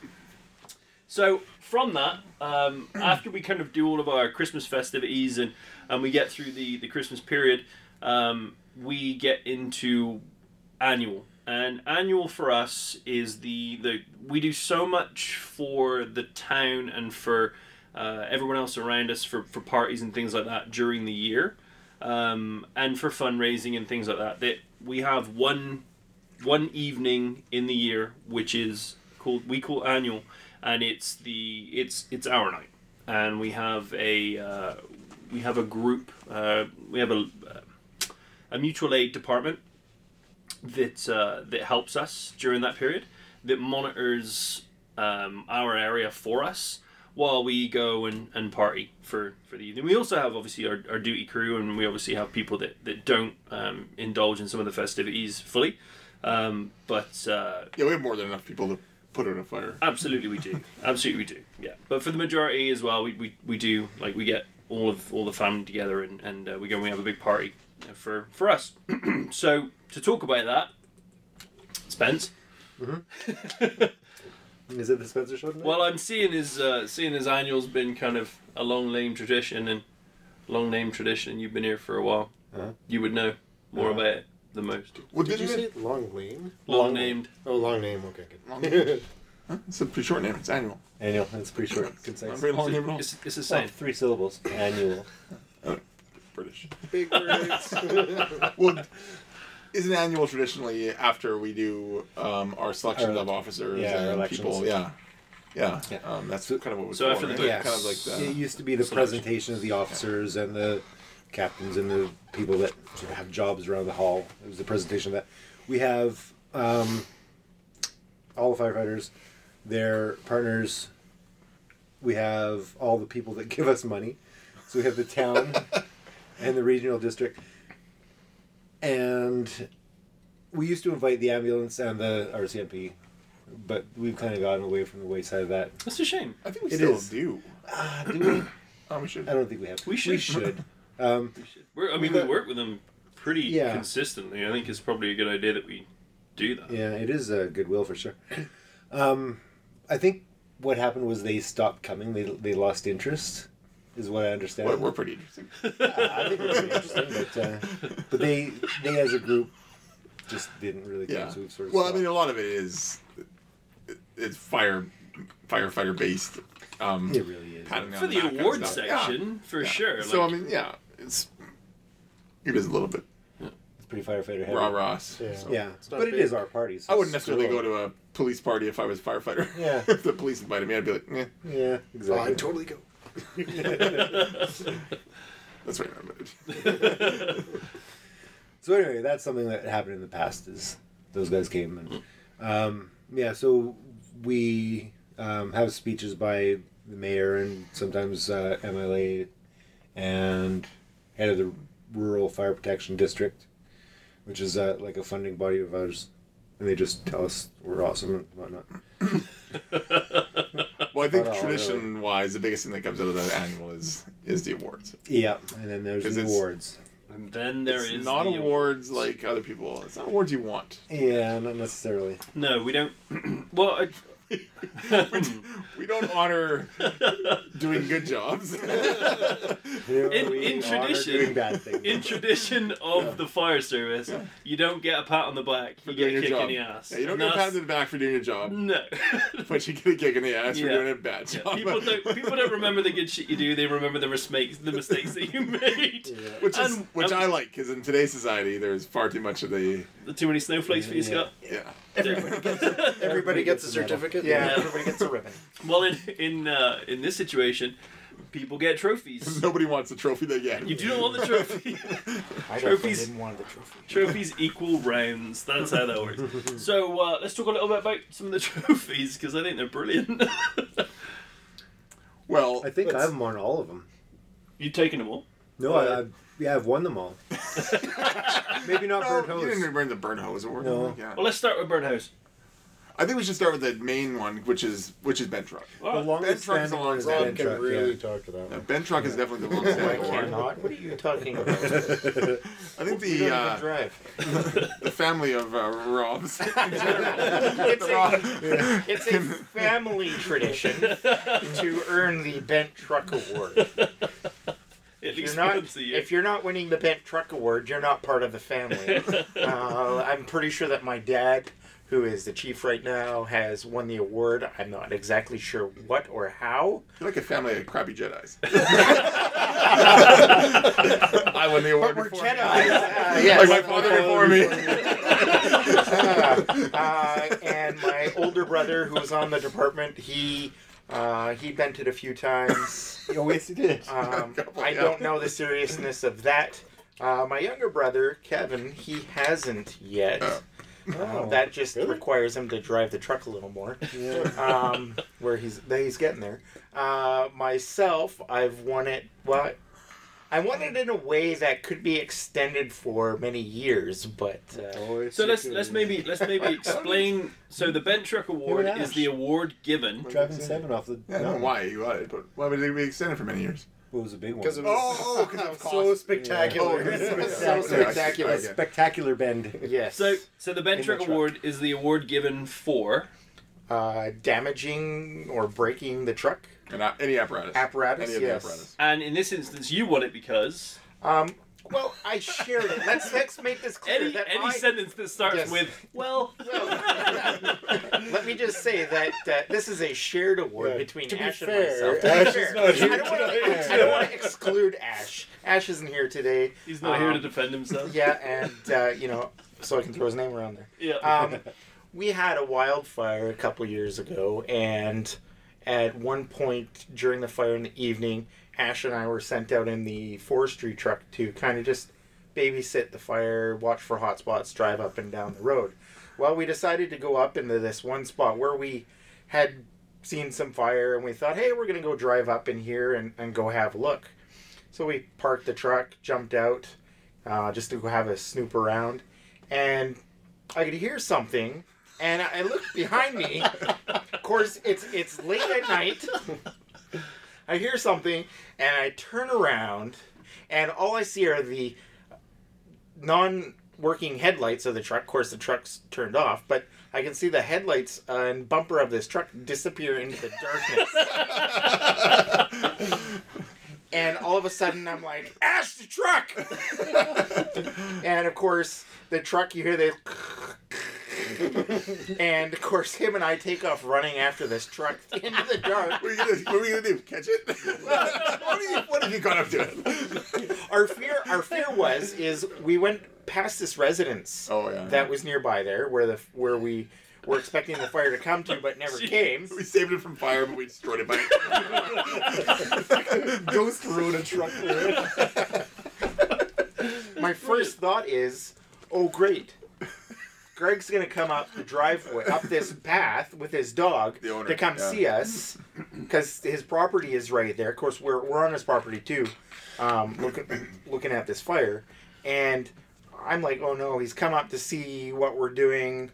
So, from that, um, after we kind of do all of our Christmas festivities and, and we get through the, the Christmas period, um, we get into annual. And annual for us is the, the we do so much for the town and for uh, everyone else around us for, for parties and things like that during the year um, and for fundraising and things like that that we have one one evening in the year, which is called we call annual, and it's the it's it's our night, and we have a uh, we have a group uh, we have a a mutual aid department that uh, that helps us during that period that monitors um, our area for us while we go and, and party for, for the evening. We also have obviously our, our duty crew and we obviously have people that, that don't um, indulge in some of the festivities fully. Um, but uh, Yeah, we have more than enough people to put out a fire. absolutely we do. Absolutely we do. Yeah. But for the majority as well, we, we, we do like we get all of all the family together and, and uh, we go and we have a big party for for us. so to talk about that, Spence. Mm-hmm. is it the Spencer show tonight? Well, I'm seeing his uh, seeing his annual's been kind of a long name tradition and long name tradition. You've been here for a while. Uh-huh. You would know more Uh-huh. about it than most. Well, Did you didn't say it? long lane? Long named. Oh, long name. Okay, Long good. name. Huh? It's a pretty short name. It's annual. Annual. That's pretty short, Not concise. very long name at all. It's, it's the Oh, same. three syllables. Annual. British. Big words. Well, isn't annual traditionally after we do um, our selections Our- of officers yeah, and elections. people? Yeah. Yeah. Yeah. Um, that's kind of what was So for, after the- right? Yes. kind of like It used to be the Selection. presentation of the officers and the captains and the people that sort of have jobs around the hall. It was the presentation of that. We have um, all the firefighters, their partners. We have all the people that give us money. So we have the town and the regional district. And we used to invite the ambulance and the RCMP, but we've kind of gotten away from the wayside of that. That's a shame. I think we It still is. do. Ah, do we? Oh, we should. I don't think we have. We should. We should. Um, We I mean, We we work with them pretty Yeah. consistently. I think it's probably a good idea that we do that. yeah, it is a goodwill for sure. Um, I think what happened was they stopped coming. They, they lost interest, is what I understand. We're, we're pretty interesting. I think we're pretty interesting, but uh, but they they as a group just didn't really come. Yeah. So we've sort of Well, I mean, a lot of it is it's fire firefighter based. Um, it really is. patting For the back kind of award stuff. Yeah. section, for Yeah. sure. So I mean, yeah, it's it is a little bit It's pretty firefighter heavy. rah rahs. Yeah. So. Yeah, It's not but it big. is our party. So I wouldn't it's necessarily cool. go to a police party if I was a firefighter. Yeah. if the police invited me, I'd be like, eh, Yeah, exactly. I'd totally go. that's right. But So anyway, that's something that happened in the past. Is those guys came and um, yeah. So we um, have speeches by the mayor and sometimes uh, MLA and head of the rural fire protection district, which is uh, like a funding body of ours, and they just tell us we're awesome and whatnot. well, I think Not all, tradition wise, the biggest thing that comes out of that annual is is the awards. Yeah, and then there's 'Cause the it's- awards. and then there it's is not the awards like other people. It's not awards you want. Yeah, not necessarily. No, we don't. well, I, we don't honor doing good jobs. In- in tradition- doing bad in tradition of the fire service, you don't get a pat on the back. You for get doing a your kick job. in the ass. Yeah, you don't And get a pat on the back for doing your job, No. but you get a kick in the ass for Yeah. doing a bad Yeah, job. people don't people don't remember the good shit you do. They remember the mistakes the mistakes that you made. which is And- which and- I like because in today's society, there's far too much of the The too many snowflakes for you, Yeah. Scott. yeah. Everybody gets, Everybody gets a gets a medal. certificate. yeah, Yeah. everybody gets a ribbon. Well, in in uh, in this situation, people get trophies. Nobody wants the trophy they get. You do not want the trophy. I definitely Trophies- didn't want the trophy. trophies equal rounds. That's how that works. So uh, let's talk a little bit about some of the trophies because I think they're brilliant. Well, I think let's- I've won all of them. You've taken them all. No, I, I yeah, I've won them all. Maybe not No, burnt you didn't burn the burn hose award. No. Yeah. Well, let's start with Burnt Hose. I think we should start with the main one, which is which is Bent Truck. The Well, longest truck is standing a long one is standing. Rob can truck. really yeah. talk to that. Uh, one. Bent Truck is definitely the long I standing award. cannot. What are you talking about? I think we the don't uh, even drive. the family of uh, Robs. It's a, it's a family tradition to earn the Bent Truck Award. at If least you're not, once a year. if you're not winning the Bent Truck Award, you're not part of the family. Uh, I'm pretty sure that my dad, who is the chief right now, has won the award. I'm not exactly sure what or how. You're like a family of crappy Jedi's. I won the award But we're before. Jedi. Uh, yes. Like my father before me. uh, and my older brother, who was on the department, he uh, he bent it a few times. Oh, yes, you did. Um, Couple, I yeah. don't know the seriousness of that. Uh, my younger brother, Kevin, he hasn't yet. Oh. Uh, that just really? requires him to drive the truck a little more. Yeah. Um, where he's he's getting there. Uh, myself, I've won it. Well, I won it in a way that could be extended for many years, but uh, Oh, So let's let's maybe let's maybe explain. So the Bent Truck Award and is the award given. driving seven off the. Yeah, I don't know why you got it, but why would it be extended for many years? What was the big one? Because it was Oh, 'cause of so cost. spectacular. Yeah. Oh, so Yeah, I see, spectacular. I a get it. spectacular bend. yes. So so the Bent In Truck truck. Award is the award given for uh, damaging or breaking the truck And uh, any apparatus. apparatus. Any of the yes. apparatus. and in this instance you won it because Um, well, I shared it. Let's let's make this clear any that any I, sentence that starts Yes. with well Let me just say that uh, this is a shared award Yeah, between to be Ash and fair, myself. To be Ash is not here I don't wanna- I don't want to exclude Ash. Ash isn't here today. he's not here to Um, defend himself. Yeah, and uh, you know, so I can throw his name around there. Yeah. Um, we had a wildfire a couple years ago, and at one point during the fire in the evening, Ash and I were sent out in the forestry truck to kind of just babysit the fire, watch for hot spots, drive up and down the road. Well, we decided to go up into this one spot where we had seen some fire, and we thought, hey, we're going to go drive up in here and, and go have a look. So we parked the truck, jumped out, uh, just to go have a snoop around, and I could hear something, and I look behind me. of course, it's it's late at night. I hear something, and I turn around, and all I see are the non-working headlights of the truck. Of course, the truck's turned off, but I can see the headlights and bumper of this truck disappear into the darkness. and all of a sudden, I'm like, "Ash, the truck!" and of course, the truck you hear the. and of course, him and I take off running after this truck into the dark. What are you gonna, what are we gonna do? Catch it? what, are you, what have you got up to it? Our fear, our fear was, is we went past this residence Oh yeah. that was nearby there, where the where we were expecting the fire to come to, but never came. we saved it from fire, but we destroyed it by. Ghost rode a truck through it. My first thought is, oh great. Greg's gonna come up the driveway, up this path with his dog owner, to come yeah. see us, because his property is right there. Of course, we're, we're on his property too, um, looking looking at this fire, and I'm like, oh no, he's come up to see what we're doing,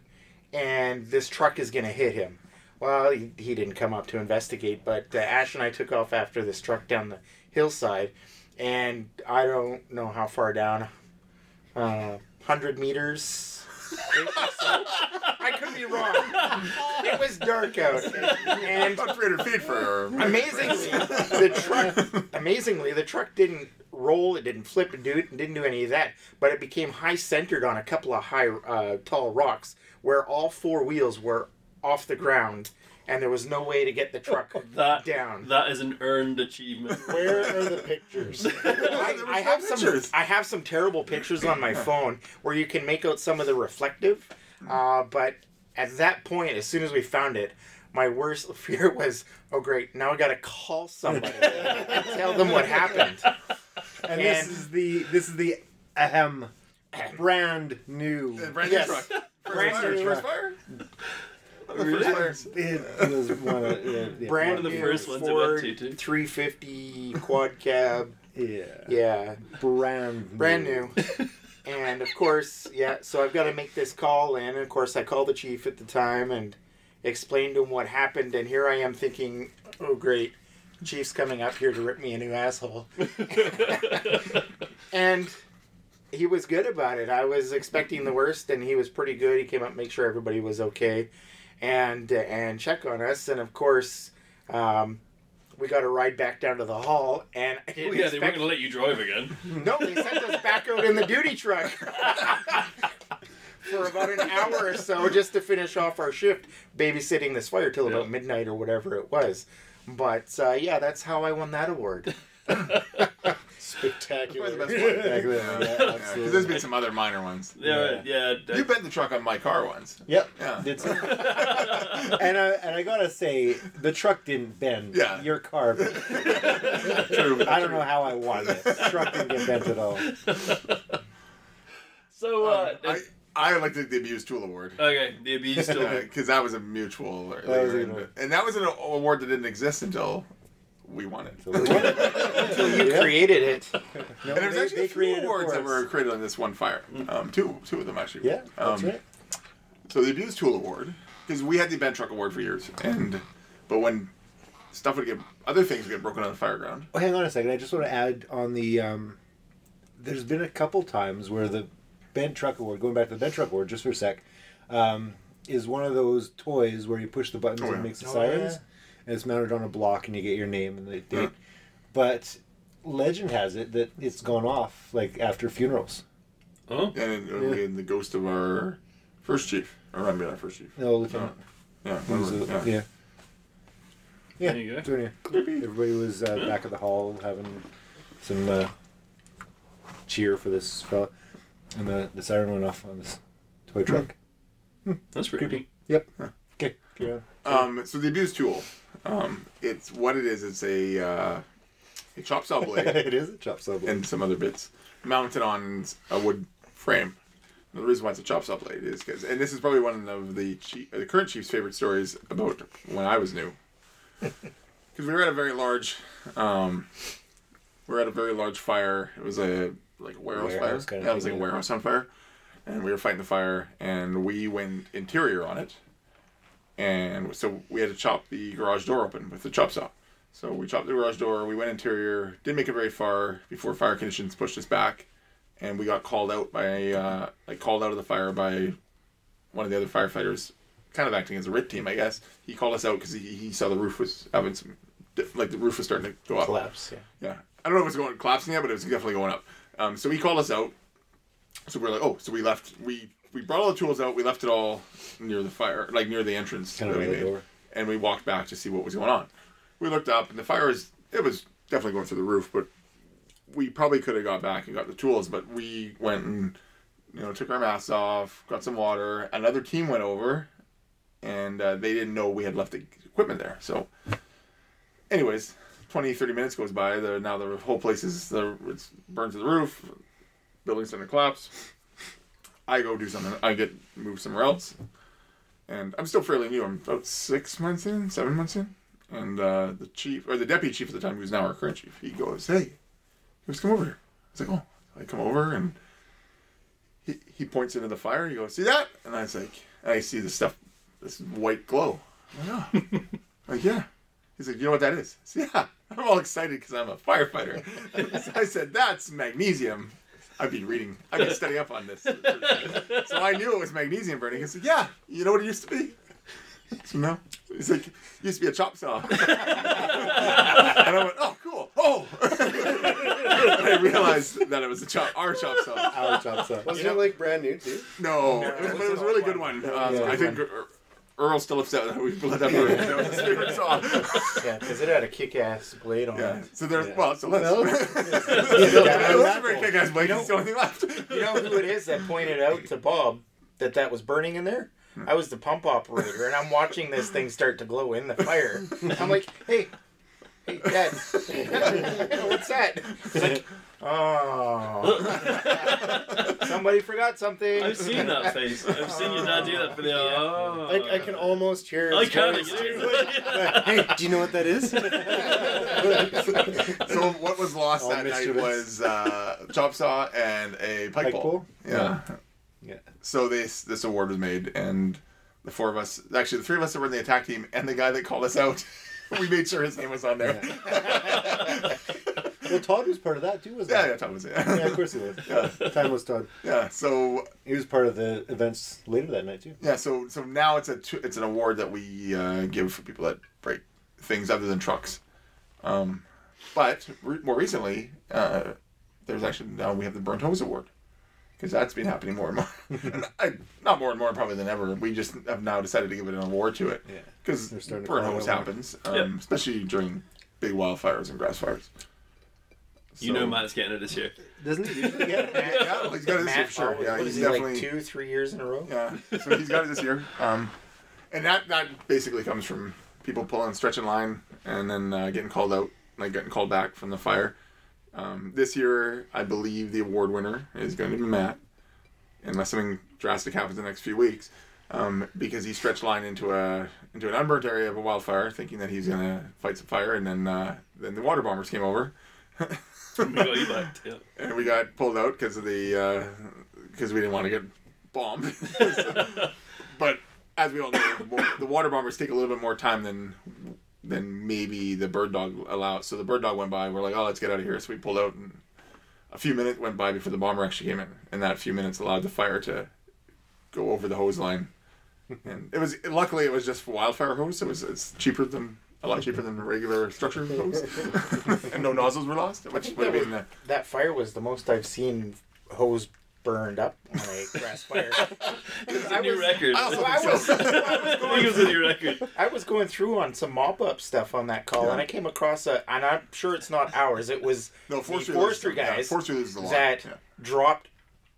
and this truck is gonna hit him. Well, he, he didn't come up to investigate, but uh, Ash and I took off after this truck down the hillside, and I don't know how far down, uh, hundred meters. I could be wrong. It was dark out, and About 300 feet for. amazingly, the truck. Amazingly, the truck didn't roll. It didn't flip and do it. And didn't do any of that. But it became high centered on a couple of high, uh, tall rocks where all four wheels were off the ground, and there was no way to get the truck that down. that is an earned achievement. Where are the pictures? I, I no have some. I have some terrible pictures on my phone where you can make out some of the reflective, uh, but at that point, as soon as we found it, my worst fear was, oh great, now I got to call somebody and tell them what happened. And this is the this is the ahem brand new. Brand new Yes. truck. First Brand fire. new truck. fire. Really? First fire. It was one of yeah, yeah, Brand of the first ones I Ford went to, too. 350 quad cab. yeah Yeah, brand new. brand new. And of course, yeah, so I've got to make this call, and of course, I called the chief at the time and explained to him what happened. And here I am thinking, oh, great, chief's coming up here to rip me a new asshole. and he was good about it. I was expecting the worst, and he was pretty good. He came up, make sure everybody was okay, and and check on us. And of course, um, we got a ride back down to the hall, and Oh, yeah, they weren't going to let you drive again. no, they sent us back out in the duty truck for about an hour or so just to finish off our shift, babysitting this fire till about midnight or whatever it was. But uh, yeah, that's how I won that award. Spectacular. Probably the best one. Exactly. Yeah, Yeah, there's been some other minor ones. Yeah, yeah. You bent the truck on my car once. Yep. Yeah. Did some. and I and I gotta say, the truck didn't bend. Yeah. Your car. bent. True. I don't know how I won this. The truck didn't get bent at all. so, uh, I, I like the, the abused tool award. okay, the abuse tool Because that was a mutual, was and, and that was an award that didn't exist until we won it. Until you Yeah. created it. No, and there's they- actually they a few awards that were created on this one fire. Um, two, two of them actually. Yeah, that's Um, right. So the abused tool award, because we had the bent truck award for years, and but when stuff would get other things would get broken on the fire ground. Oh, hang on a second. I just want to add on the. Um, there's been a couple times where the bent truck award, going back to the bent truck award just for a sec, um, is one of those toys where you push the buttons Oh, and it makes the Oh, sirens, yeah. And it's mounted on a block, and you get your name and the date. Yeah. But legend has it that it's gone off like after funerals. Oh, And it, we had the ghost of our first chief, or I mean our first chief. No, Lieutenant. Yeah, He a- yeah. yeah. Yeah. There you go. so anyway, everybody was uh, back at the hall having some uh, cheer for this fella, and the, the siren went off on this toy truck. that's pretty Creepy. neat. Yep. Okay. Yeah. Um, so the abuse tool, um, it's what it is. It's a uh, a chop saw blade it is a chop saw blade. and some other bits mounted on a wood frame. And the reason why it's a chop saw blade is because, and this is probably one of the chief, the current chief's favorite stories about when I was new, because we were at a very large, um, we were at a very large fire. It was a like a warehouse, Warehouse fire. kind of yeah, it was like a warehouse on fire, and we were fighting the fire, and we went interior on it, and so we had to chop the garage door open with the chop saw. So we chopped the garage door. We went interior. Didn't make it very far before fire conditions pushed us back, and we got called out by uh, like called out of the fire by one of the other firefighters, kind of acting as a RIT team, I guess. He called us out because he, he saw the roof was having some like the roof was starting to go up. Collapse. Yeah. Yeah, I don't know if it was going collapsing yet, but it was definitely going up. Um, so he called us out. So we are like, oh, so we left. We we brought all the tools out. We left it all near the fire, like near the entrance Kind of that the made, door. and we walked back to see what was going on. We looked up, and the fire was it was definitely going through the roof, but we probably could have got back and got the tools, but we went and you know took our masks off, got some water. Another team went over, and uh, they didn't know we had left the equipment there. So, anyways, 20, 30 minutes goes by. The now the whole place is the it's burned to the roof. Building's starting to collapse. I go do something. I get moved somewhere else, and I'm still fairly new. I'm about six months in, seven months in, and uh, the chief or the deputy chief at the time, who's now our current chief, he goes, "Hey, he goes, come over here." I was like, "Oh." I come over and he, he points into the fire. He goes, "See that?" And I was like, I see this stuff, this white glow. I'm like, "Oh." Like, yeah. He's like, you know what that is? I said, yeah. I'm all excited because I'm a firefighter. I said, that's magnesium. I've been reading, I've been studying up on this. So I knew it was magnesium burning. He said, yeah. You know what it used to be? So no. He's like, it used to be a chop saw. and I went, oh, cool. Oh. and I realized that it was a chop, our chop saw. Our chop saw. Wasn't it like brand new too? No, No, it was, it but it was was a really old good one. one. Um, Yeah, I think Er- Earl's still upset that we let that burn. That was his favorite saw. Yeah, because it had a kick-ass blade on Yeah. it. So there's Yeah. well, so let's. Well, it was a very kick-ass blade. It's the only left. You know who it is that pointed out to Bob that that was burning in there? Hmm. I was the pump operator, and I'm watching this thing start to glow in the fire. I'm like, hey, hey, Dad, what's that? Like, oh, somebody forgot something. I've seen that face. I've seen your dad do that for the. Oh. I, I can almost hear. I his can. voice, not too. hey, do you know what that is? So what was lost All that night was uh, chop saw and a pike, Pike pole. pole? Yeah. Yeah. So this this award was made, and the four of us, actually the three of us that were in the attack team, and the guy that called us out, we made sure his name was on there. Well, Todd was part of that too, wasn't Yeah, he? yeah, Tom was it. Yeah, of course he was. Yeah. Time was Todd. Yeah. So He was part of the events later that night too. Yeah, so so now it's a it's an award that we uh, give for people that break things other than trucks. Um, but re- more recently, uh, there's actually now we have the burnt hose award because that's been happening more and more. I, not more and more probably than ever. We just have now decided to give it an award to it Yeah. because They're starting to burnt call it hose out more. happens, um, Yep. especially during big wildfires and grass fires. You know So- Matt's getting it this year. Doesn't he usually get it? Matt, Yeah, well, he's got it this year for sure. always- Yeah, what he's is he, like definitely- two, three years in a row. Yeah, so he's got it this year. Um, and that that basically comes from people pulling stretching line and then uh, getting called out, like getting called back from the fire. Um, this year, I believe the award winner is going to be Matt, unless something drastic happens in the next few weeks, um, because he stretched line into a into an unburnt area of a wildfire, thinking that he's going to fight some fire, and then uh, then the water bombers came over. We got you back. Yeah. and we got pulled out because of the because we didn't want to get bombed. but as we all know, the water bombers take a little bit more time than than maybe the bird dog allowed. So the bird dog went by. We're like, oh, let's get out of here. So we pulled out, and a few minutes went by before the bomber actually came in, and that few minutes allowed the fire to go over the hose line. And it was luckily it was just wildfire hose. It was it's cheaper than a lot cheaper than a regular structure hose, and no nozzles were lost, which would have been. Uh, that fire was the most I've seen hose burned up on a grass fire. It's I a new was- record. I also I was, so. I was going think it was a new record. I was going through on some mop up stuff on that call, Yeah. and I came across a, and I'm sure it's not ours. It was No, the forestry, forestry loses- yeah, guys forestry loses that yeah. dropped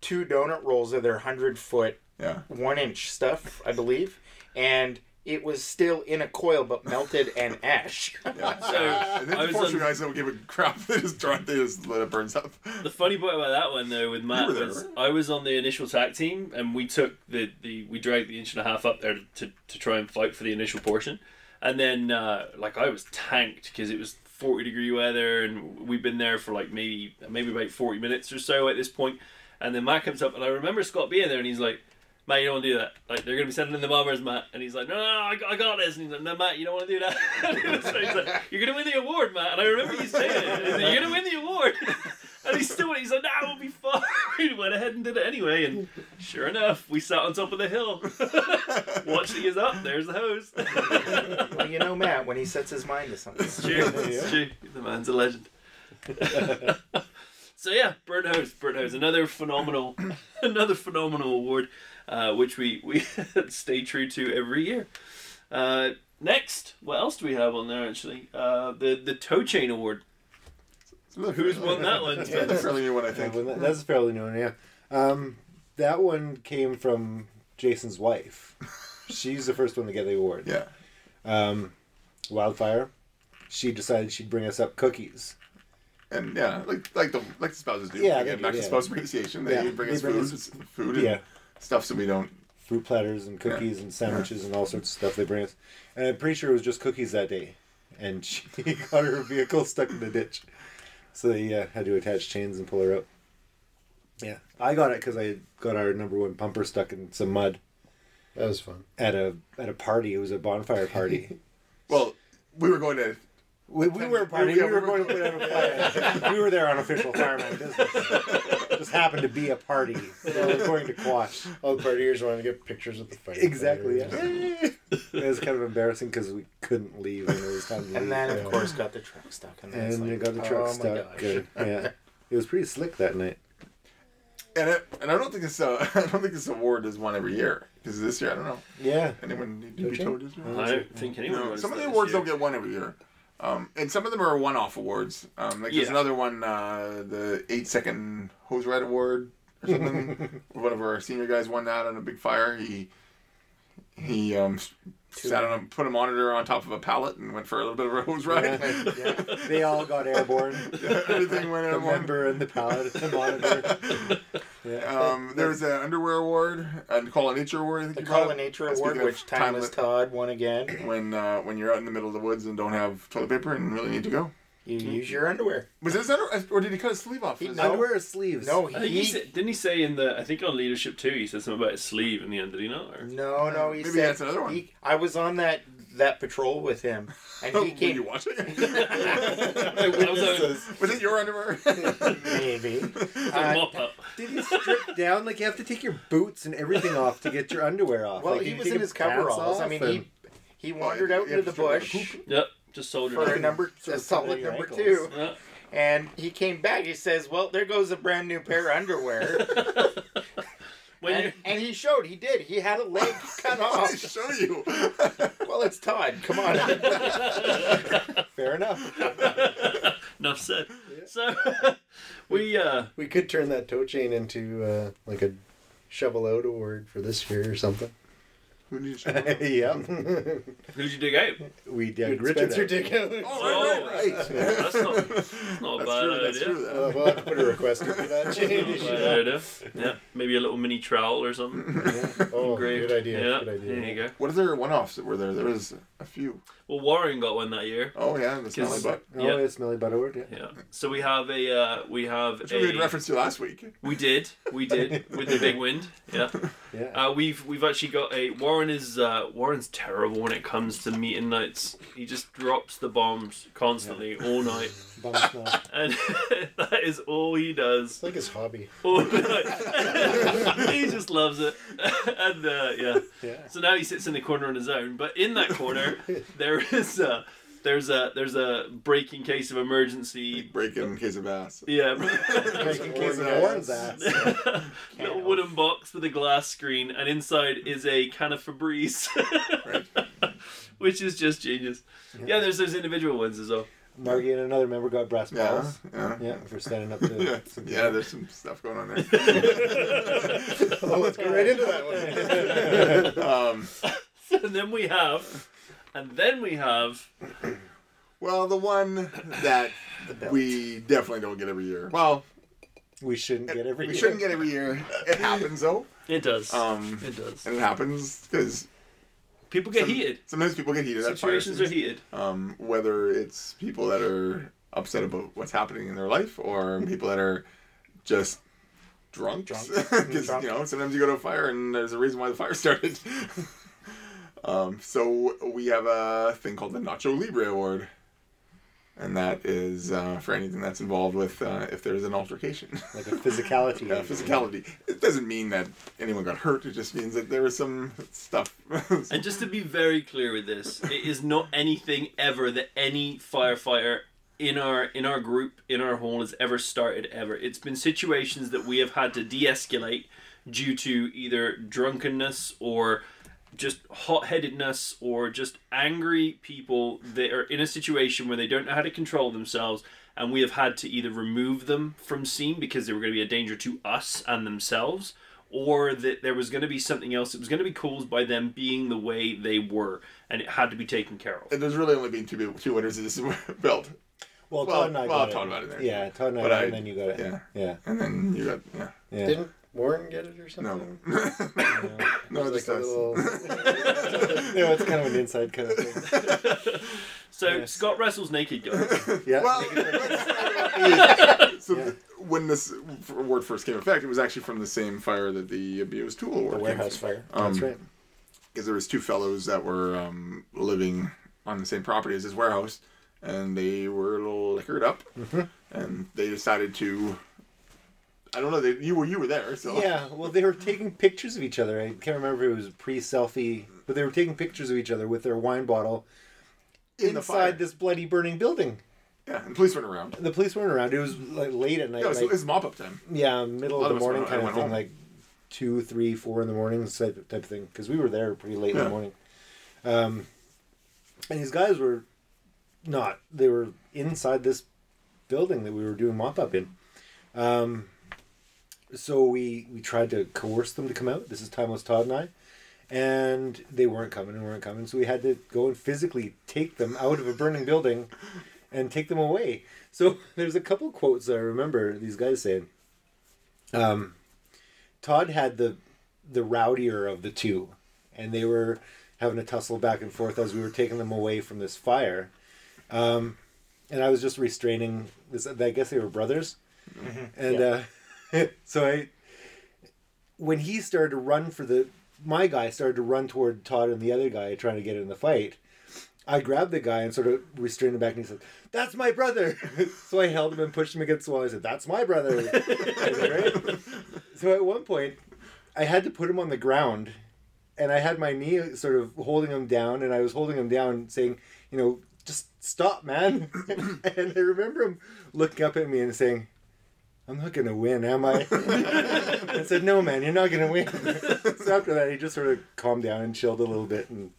two donut rolls of their hundred foot, yeah. one inch stuff, I believe, and it was still in a coil but melted and ash. Yeah. So, and then I the was forestry on- guys don't give a crap. They just draw. They just let it burns up. The funny part about that one though with Matt there, was right? I was on the initial tag team and we took the, the we dragged the inch and a half up there to, to try and fight for the initial portion, and then uh, like I was tanked because it was forty degree weather and we've been there for like maybe maybe about forty minutes or so at this point, and then Matt comes up and I remember Scott being there and he's like. Matt, you don't want to do that. Like they're gonna be sending in the bombers, Matt. And he's like, no, no, no I, got- I got this. And he's like, no, Matt, you don't want to do that. so he's like, you're gonna win the award, Matt. And I remember you saying it. Like, you're gonna win the award. and he's still, he's like, nah, we'll be fine. we went ahead and did it anyway. And sure enough, we sat on top of the hill, watching us up. There's the hose. well, you know, Matt, when he sets his mind to something. It's true. It's true. The man's a legend. so yeah, Burnt Hose, Burnt Hose, another phenomenal, another phenomenal award, uh, which we we stay true to every year. Uh, next, what else do we have on there? Actually, uh, the the Tow Chain Award. Who's won that one? It's a fairly new one, I think. well, that- that's a fairly new one, yeah. Um, that one came from Jason's wife. She's the first one to get the award. Yeah. Um, Wildfire. She decided she'd bring us up cookies. And yeah, like like the like the spouses do. Yeah, Again, they back do, to yeah. spouse appreciation. They Yeah, bring they us bring food, us- food and Yeah. Stuff so we don't. Fruit platters and cookies and sandwiches and all sorts of stuff they bring us. And I'm pretty sure it was just cookies that day. And she got her vehicle stuck in the ditch. So they uh, had to attach chains and pull her out. Yeah. I got it because I got our number one pumper stuck in some mud That was fun. at a at a party. It was a bonfire party. Well, we were going to. We, we were partying. Yeah, We were we going to put out a fire. we were there on official fireman business. Just happened to be a party. So we were going to quash. All the partiers wanted to get pictures with the fight. Exactly. Yeah. it was kind of embarrassing because we couldn't leave and it was time to leave. And then, of Yeah. course, got the truck stuck. And, then it's and like, got the truck oh my stuck. gosh. yeah. It was pretty slick that night. And it, and I don't think this uh, I don't think this award is won every year because this year I don't know Yeah. anyone need to be you? told this year? I don't think anyone. No, some of the awards year. don't get one every year. Um, and some of them are one-off awards. Um, like there's Yeah. another one, uh, the eight-second hose ride award or something. one of our senior guys won that on a big fire. He he um, sat on a, put a monitor on top of a pallet and went for a little bit of a hose ride. Yeah. They all got airborne. Everything went the airborne. member and the pallet, the monitor. Yeah. Um, there was an underwear award and Call of Nature award. I think The you Call got of it. Nature Award, which Timeless timeless- Todd won again. when uh, when you're out in the middle of the woods and don't have toilet paper and really need to go. You use your underwear. Was this under, or did he cut his sleeve off? He- Is no. that- Underwear or sleeves? No, I think he he. said, didn't he say in the I think on leadership too he said something about his sleeve in the end did he not or? No, no, he Maybe said that's another one. He, I was on that that patrol with him, and Oh, he were came. you watching? I was on- Was it your underwear? Maybe. the Uh, mop up. Did he strip down? Like you have to take your boots and everything off to get your underwear off. well, like, he you was in his coveralls. I mean, and- he he wandered you out into the to throw the bush Yep, just soldier. for a number, a solid your number ankles. two, Yeah. and he came back. He says, "Well, there goes a brand new pair of underwear." When and, you and he showed he did. He had a leg cut off. I off. show you. Well, it's Todd. Come on. Fair enough. enough said. so we uh We could turn that tow chain into uh, like a shovel out award for this year or something. Who did you show up? yeah. Who did you dig out? we did Richard Spencer out. dig out. Oh, right, right, right. That's not, that's not a That's bad true. That's idea. true. Uh, That. we'll have put a request in for that Not change. a bad idea. Yeah, maybe a little mini trowel or something. Oh, Engraved. good idea. Yeah, Good idea. there you go. What other one-offs that were there? There was a few. Well, Warren got one that year. Oh yeah, the smelly butt. Oh, Yeah. it's Smelly Butt Award, yeah. Yeah. So we have a uh, we have Which we made reference to last week. we did we did with the big wind. Yeah. Yeah. Uh, we've we've actually got a Warren is uh, Warren's terrible when it comes to meeting nights. He just drops the bombs constantly all night, Bum smell. and that is all he does. It's like his hobby. All night. he just loves it, and uh, yeah. Yeah. So now he sits in the corner on his own. But in that corner, there is a there's a there's a breaking case of emergency. Break in case of ass. Yeah. In case of Warren's Warren's ass. little wooden box with a glass screen, and inside is a can of Febreze, which is just genius. Yeah, there's those individual ones as well. Margie and another member got brass balls. yeah. Yeah, for standing up to. Yeah, some- yeah, there's some stuff going on there. Oh, let's go right into that one. um, and then we have, and then we have. well, the one that we definitely don't get every year. Well, We shouldn't get every year. we year. shouldn't get every year. It happens though, It does. um, it does. and it happens because People get heated. sometimes people get heated. at fire Situations are heated. um, whether it's people that are upset about what's happening in their life or people that are just drunk Drunk. because Drunk. you know sometimes you go to a fire and there's a reason why the fire started um, so we have a thing called the nacho libre award and that is uh, for anything that's involved with uh, if there's an altercation Like a physicality. yeah, physicality it doesn't mean that anyone got hurt it just means that there was some stuff And just to be very clear with this, it is not anything ever that any firefighter in our in our group in our hall has ever started ever. It's been situations that we have had to de-escalate due to either drunkenness or just hot-headedness or just angry people that are in a situation where they don't know how to control themselves and we have had to either remove them from scene because they were going to be a danger to us and themselves or that there was going to be something else that was going to be caused by them being the way they were and it had to be taken care of. And there's really only been two two winners of this belt Well, Well, Todd and I well, got Todd it. got it there. Yeah, Todd and I But got it, I- and then you got it. yeah. Yeah. and then you got yeah Yeah. Didn't Warren get it or no something? no It was just like a us. little. you know, it's kind of an inside kind of thing. So Yes. Scott wrestles naked guys. Yeah. Well, so Yeah. th- when this f- award first came in effect, it was actually from the same fire that the abused tool award the warehouse from. fire. Um, That's right. because there was two fellows that were um, living on the same property as his warehouse, and they were a little liquored up, Mm-hmm. and they decided to. I don't know. They, you were you were there, so Yeah, well, they were taking pictures of each other. I can't remember if it was pre-selfie, but they were taking pictures of each other with their wine bottle in inside this bloody burning building. Yeah, and police weren't around. The police weren't around. It was like late at night. Yeah, it was, like, it was mop up time. yeah, middle of the of morning kind of thing, home. like two, three, four in the morning type type of thing. Because we were there pretty late in the morning. Um, and these guys were not. They were inside this building that we were doing mop up in. Um, so we we tried to coerce them to come out. This is time was Todd and I, and they weren't coming and weren't coming. So we had to go and physically take them out of a burning building, and take them away. So there's a couple quotes that I remember these guys saying. Um, Todd had the the rowdier of the two, and they were having a tussle back and forth as we were taking them away from this fire. Um, and I was just restraining this. I guess they were brothers, and uh, so I, when he started to run for the, my guy started to run toward Todd and the other guy trying to get in the fight. I grabbed the guy and sort of restrained him back, and he said, "That's my brother." so I held him and pushed him against the wall. I said, "That's my brother." right? So at one point, I had to put him on the ground, and I had my knee sort of holding him down, and I was holding him down, saying, "You know, just stop, man." and I remember him looking up at me and saying, "I'm not gonna win, am I?" I said, "No, man, you're not gonna win." so after that, he just sort of calmed down and chilled a little bit, and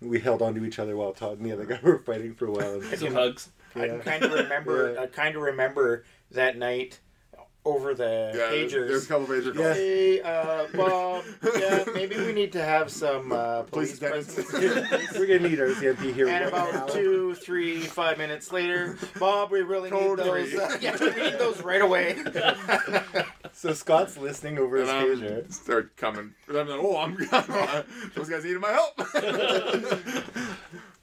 we held on to each other while Todd and the other guy were fighting for a while. Some hugs. I Yeah. can kind of remember. Yeah. I kind of remember that night over the Yeah, there's, there's a couple pager calls. Yeah. Hey, uh, Bob. Yeah, maybe we need to have some uh, Police police, presence. We're gonna need RCMP here. And right now. about two, three, five minutes later, Bob, we really Code need those. Uh, yeah, we need those right away. So Scott's listening over his And I'm pager. start coming. And I'm like, oh, I'm those guys needed my help.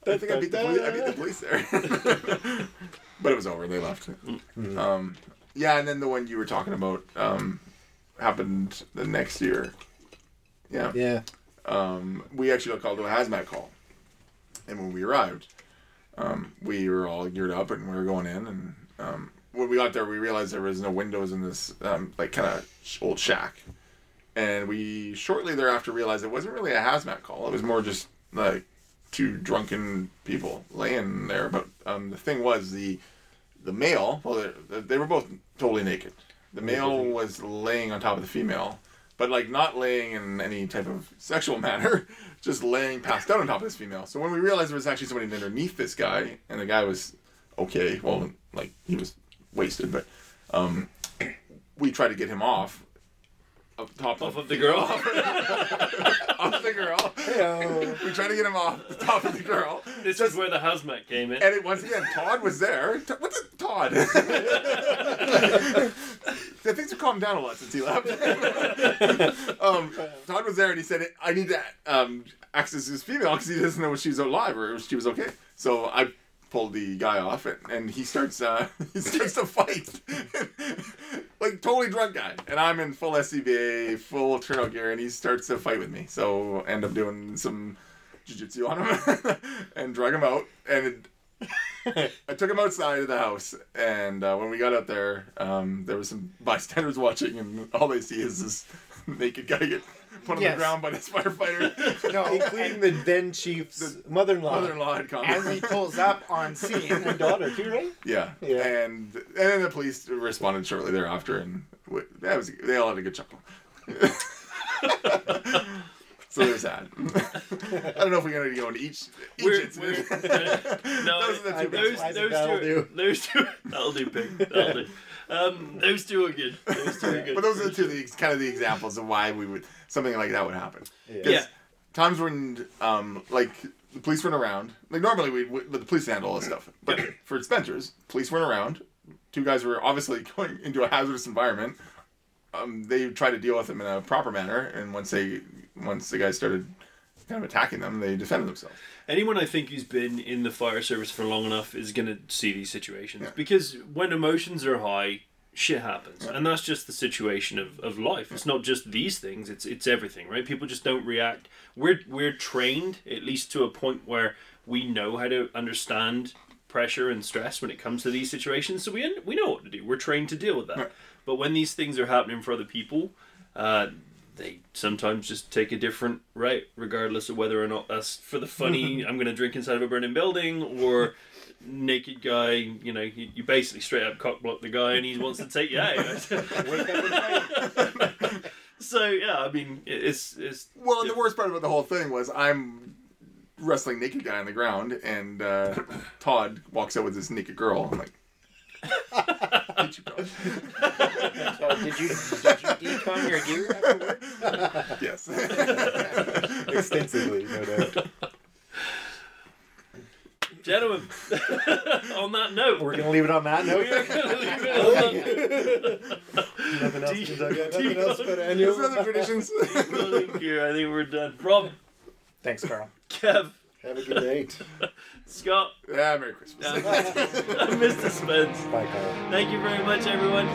I think I beat the police. I beat the police there. but it was over. They left. Um, yeah, and then the one you were talking about um, happened the next year. Yeah. Yeah. Um, we actually got called to a hazmat call, and when we arrived, um, we were all geared up and we were going in. And um, when we got there, we realized there was no windows in this um, like kind of old shack. And we shortly thereafter realized it wasn't really a hazmat call. It was more just like two drunken people laying there. But um, the thing was the the male. Well, they, were both totally naked. The male was laying on top of the female, but like not laying in any type of sexual manner, just laying passed out on top of this female. So when we realized there was actually somebody underneath this guy, and the guy was okay, well, like he was wasted, but um, we tried to get him off. Up top Off of the girl. off the girl. We tried to get him off the top of the girl. This is where the hazmat came in. And it, once again, Todd was there. T- What's it, Todd? Yeah, things have calmed down a lot since he left. um, Todd was there and he said, I need to um, access this female because he doesn't know if she's alive or if she was okay. So I pulled the guy off and, and he starts uh, he starts to fight. like totally drunk guy. And I'm in full SCBA, full turnout gear, and he starts to fight with me. So end up doing some jiu-jitsu on him and drag him out and it, I took him outside of the house, and uh, when we got out there, um, there was some bystanders watching, and all they see is this naked guy get put on Yes. the ground by this firefighter. No, Including the then chief's mother-in-law. Mother-in-law had come. as he pulls up on scene. and daughter too, right? yeah. Yeah. and and then the police responded shortly thereafter, and that was they all had a good chuckle. so there's that. I don't know if we're gonna go into each each We're- incident. we're- no, Those are the two those, best ones. those, That'll two, do. those two, that'll do, pig. That'll do. Um, those two are good. Those two are good. But those are the two the, ex- kind of the examples of why we would something like that would happen. Yeah. 'Cause Yeah. Times when um like the police weren't around. Like normally we would the police handle all this stuff. But for Spencer's, police weren't around. Two guys were obviously going into a hazardous environment. Um, they tried to deal with them in a proper manner, and once they once the guys started kind of attacking them, they defended themselves. Anyone I think who's been in the fire service for long enough is going to see these situations Yeah. because when emotions are high, shit happens, and that's just the situation of, of life. It's not just these things; it's it's everything, right? People just don't react. We're we're trained at least to a point where we know how to understand pressure and stress when it comes to these situations, so we we know what to do. We're trained to deal with that. Right. But when these things are happening for other people, uh, they sometimes just take a different route, regardless of whether or not that's for the funny. I'm going to drink inside of a burning building, or naked guy. You know, you, you basically straight up cock block the guy, and he wants to take you out. so yeah, I mean, it's it's Well, and the worst part about the whole thing was I'm wrestling naked guy on the ground, and uh, Todd walks out with this naked girl. I'm like, "Hate you, Todd." So did you did you decon your gear afterwards? yes. Extensively, no doubt. gentlemen. on that note, We're gonna leave it on that note. we're gonna leave it on that Nothing else. Deep- Doug? Nothing deep- else but There's annual. other traditions. Thank you. I think we're done. Rob, Thanks, Carl. Kev, Have a good night. Scott, yeah, Merry Christmas. Mr. Spence. Bye, Kyle. Thank you very much, everyone.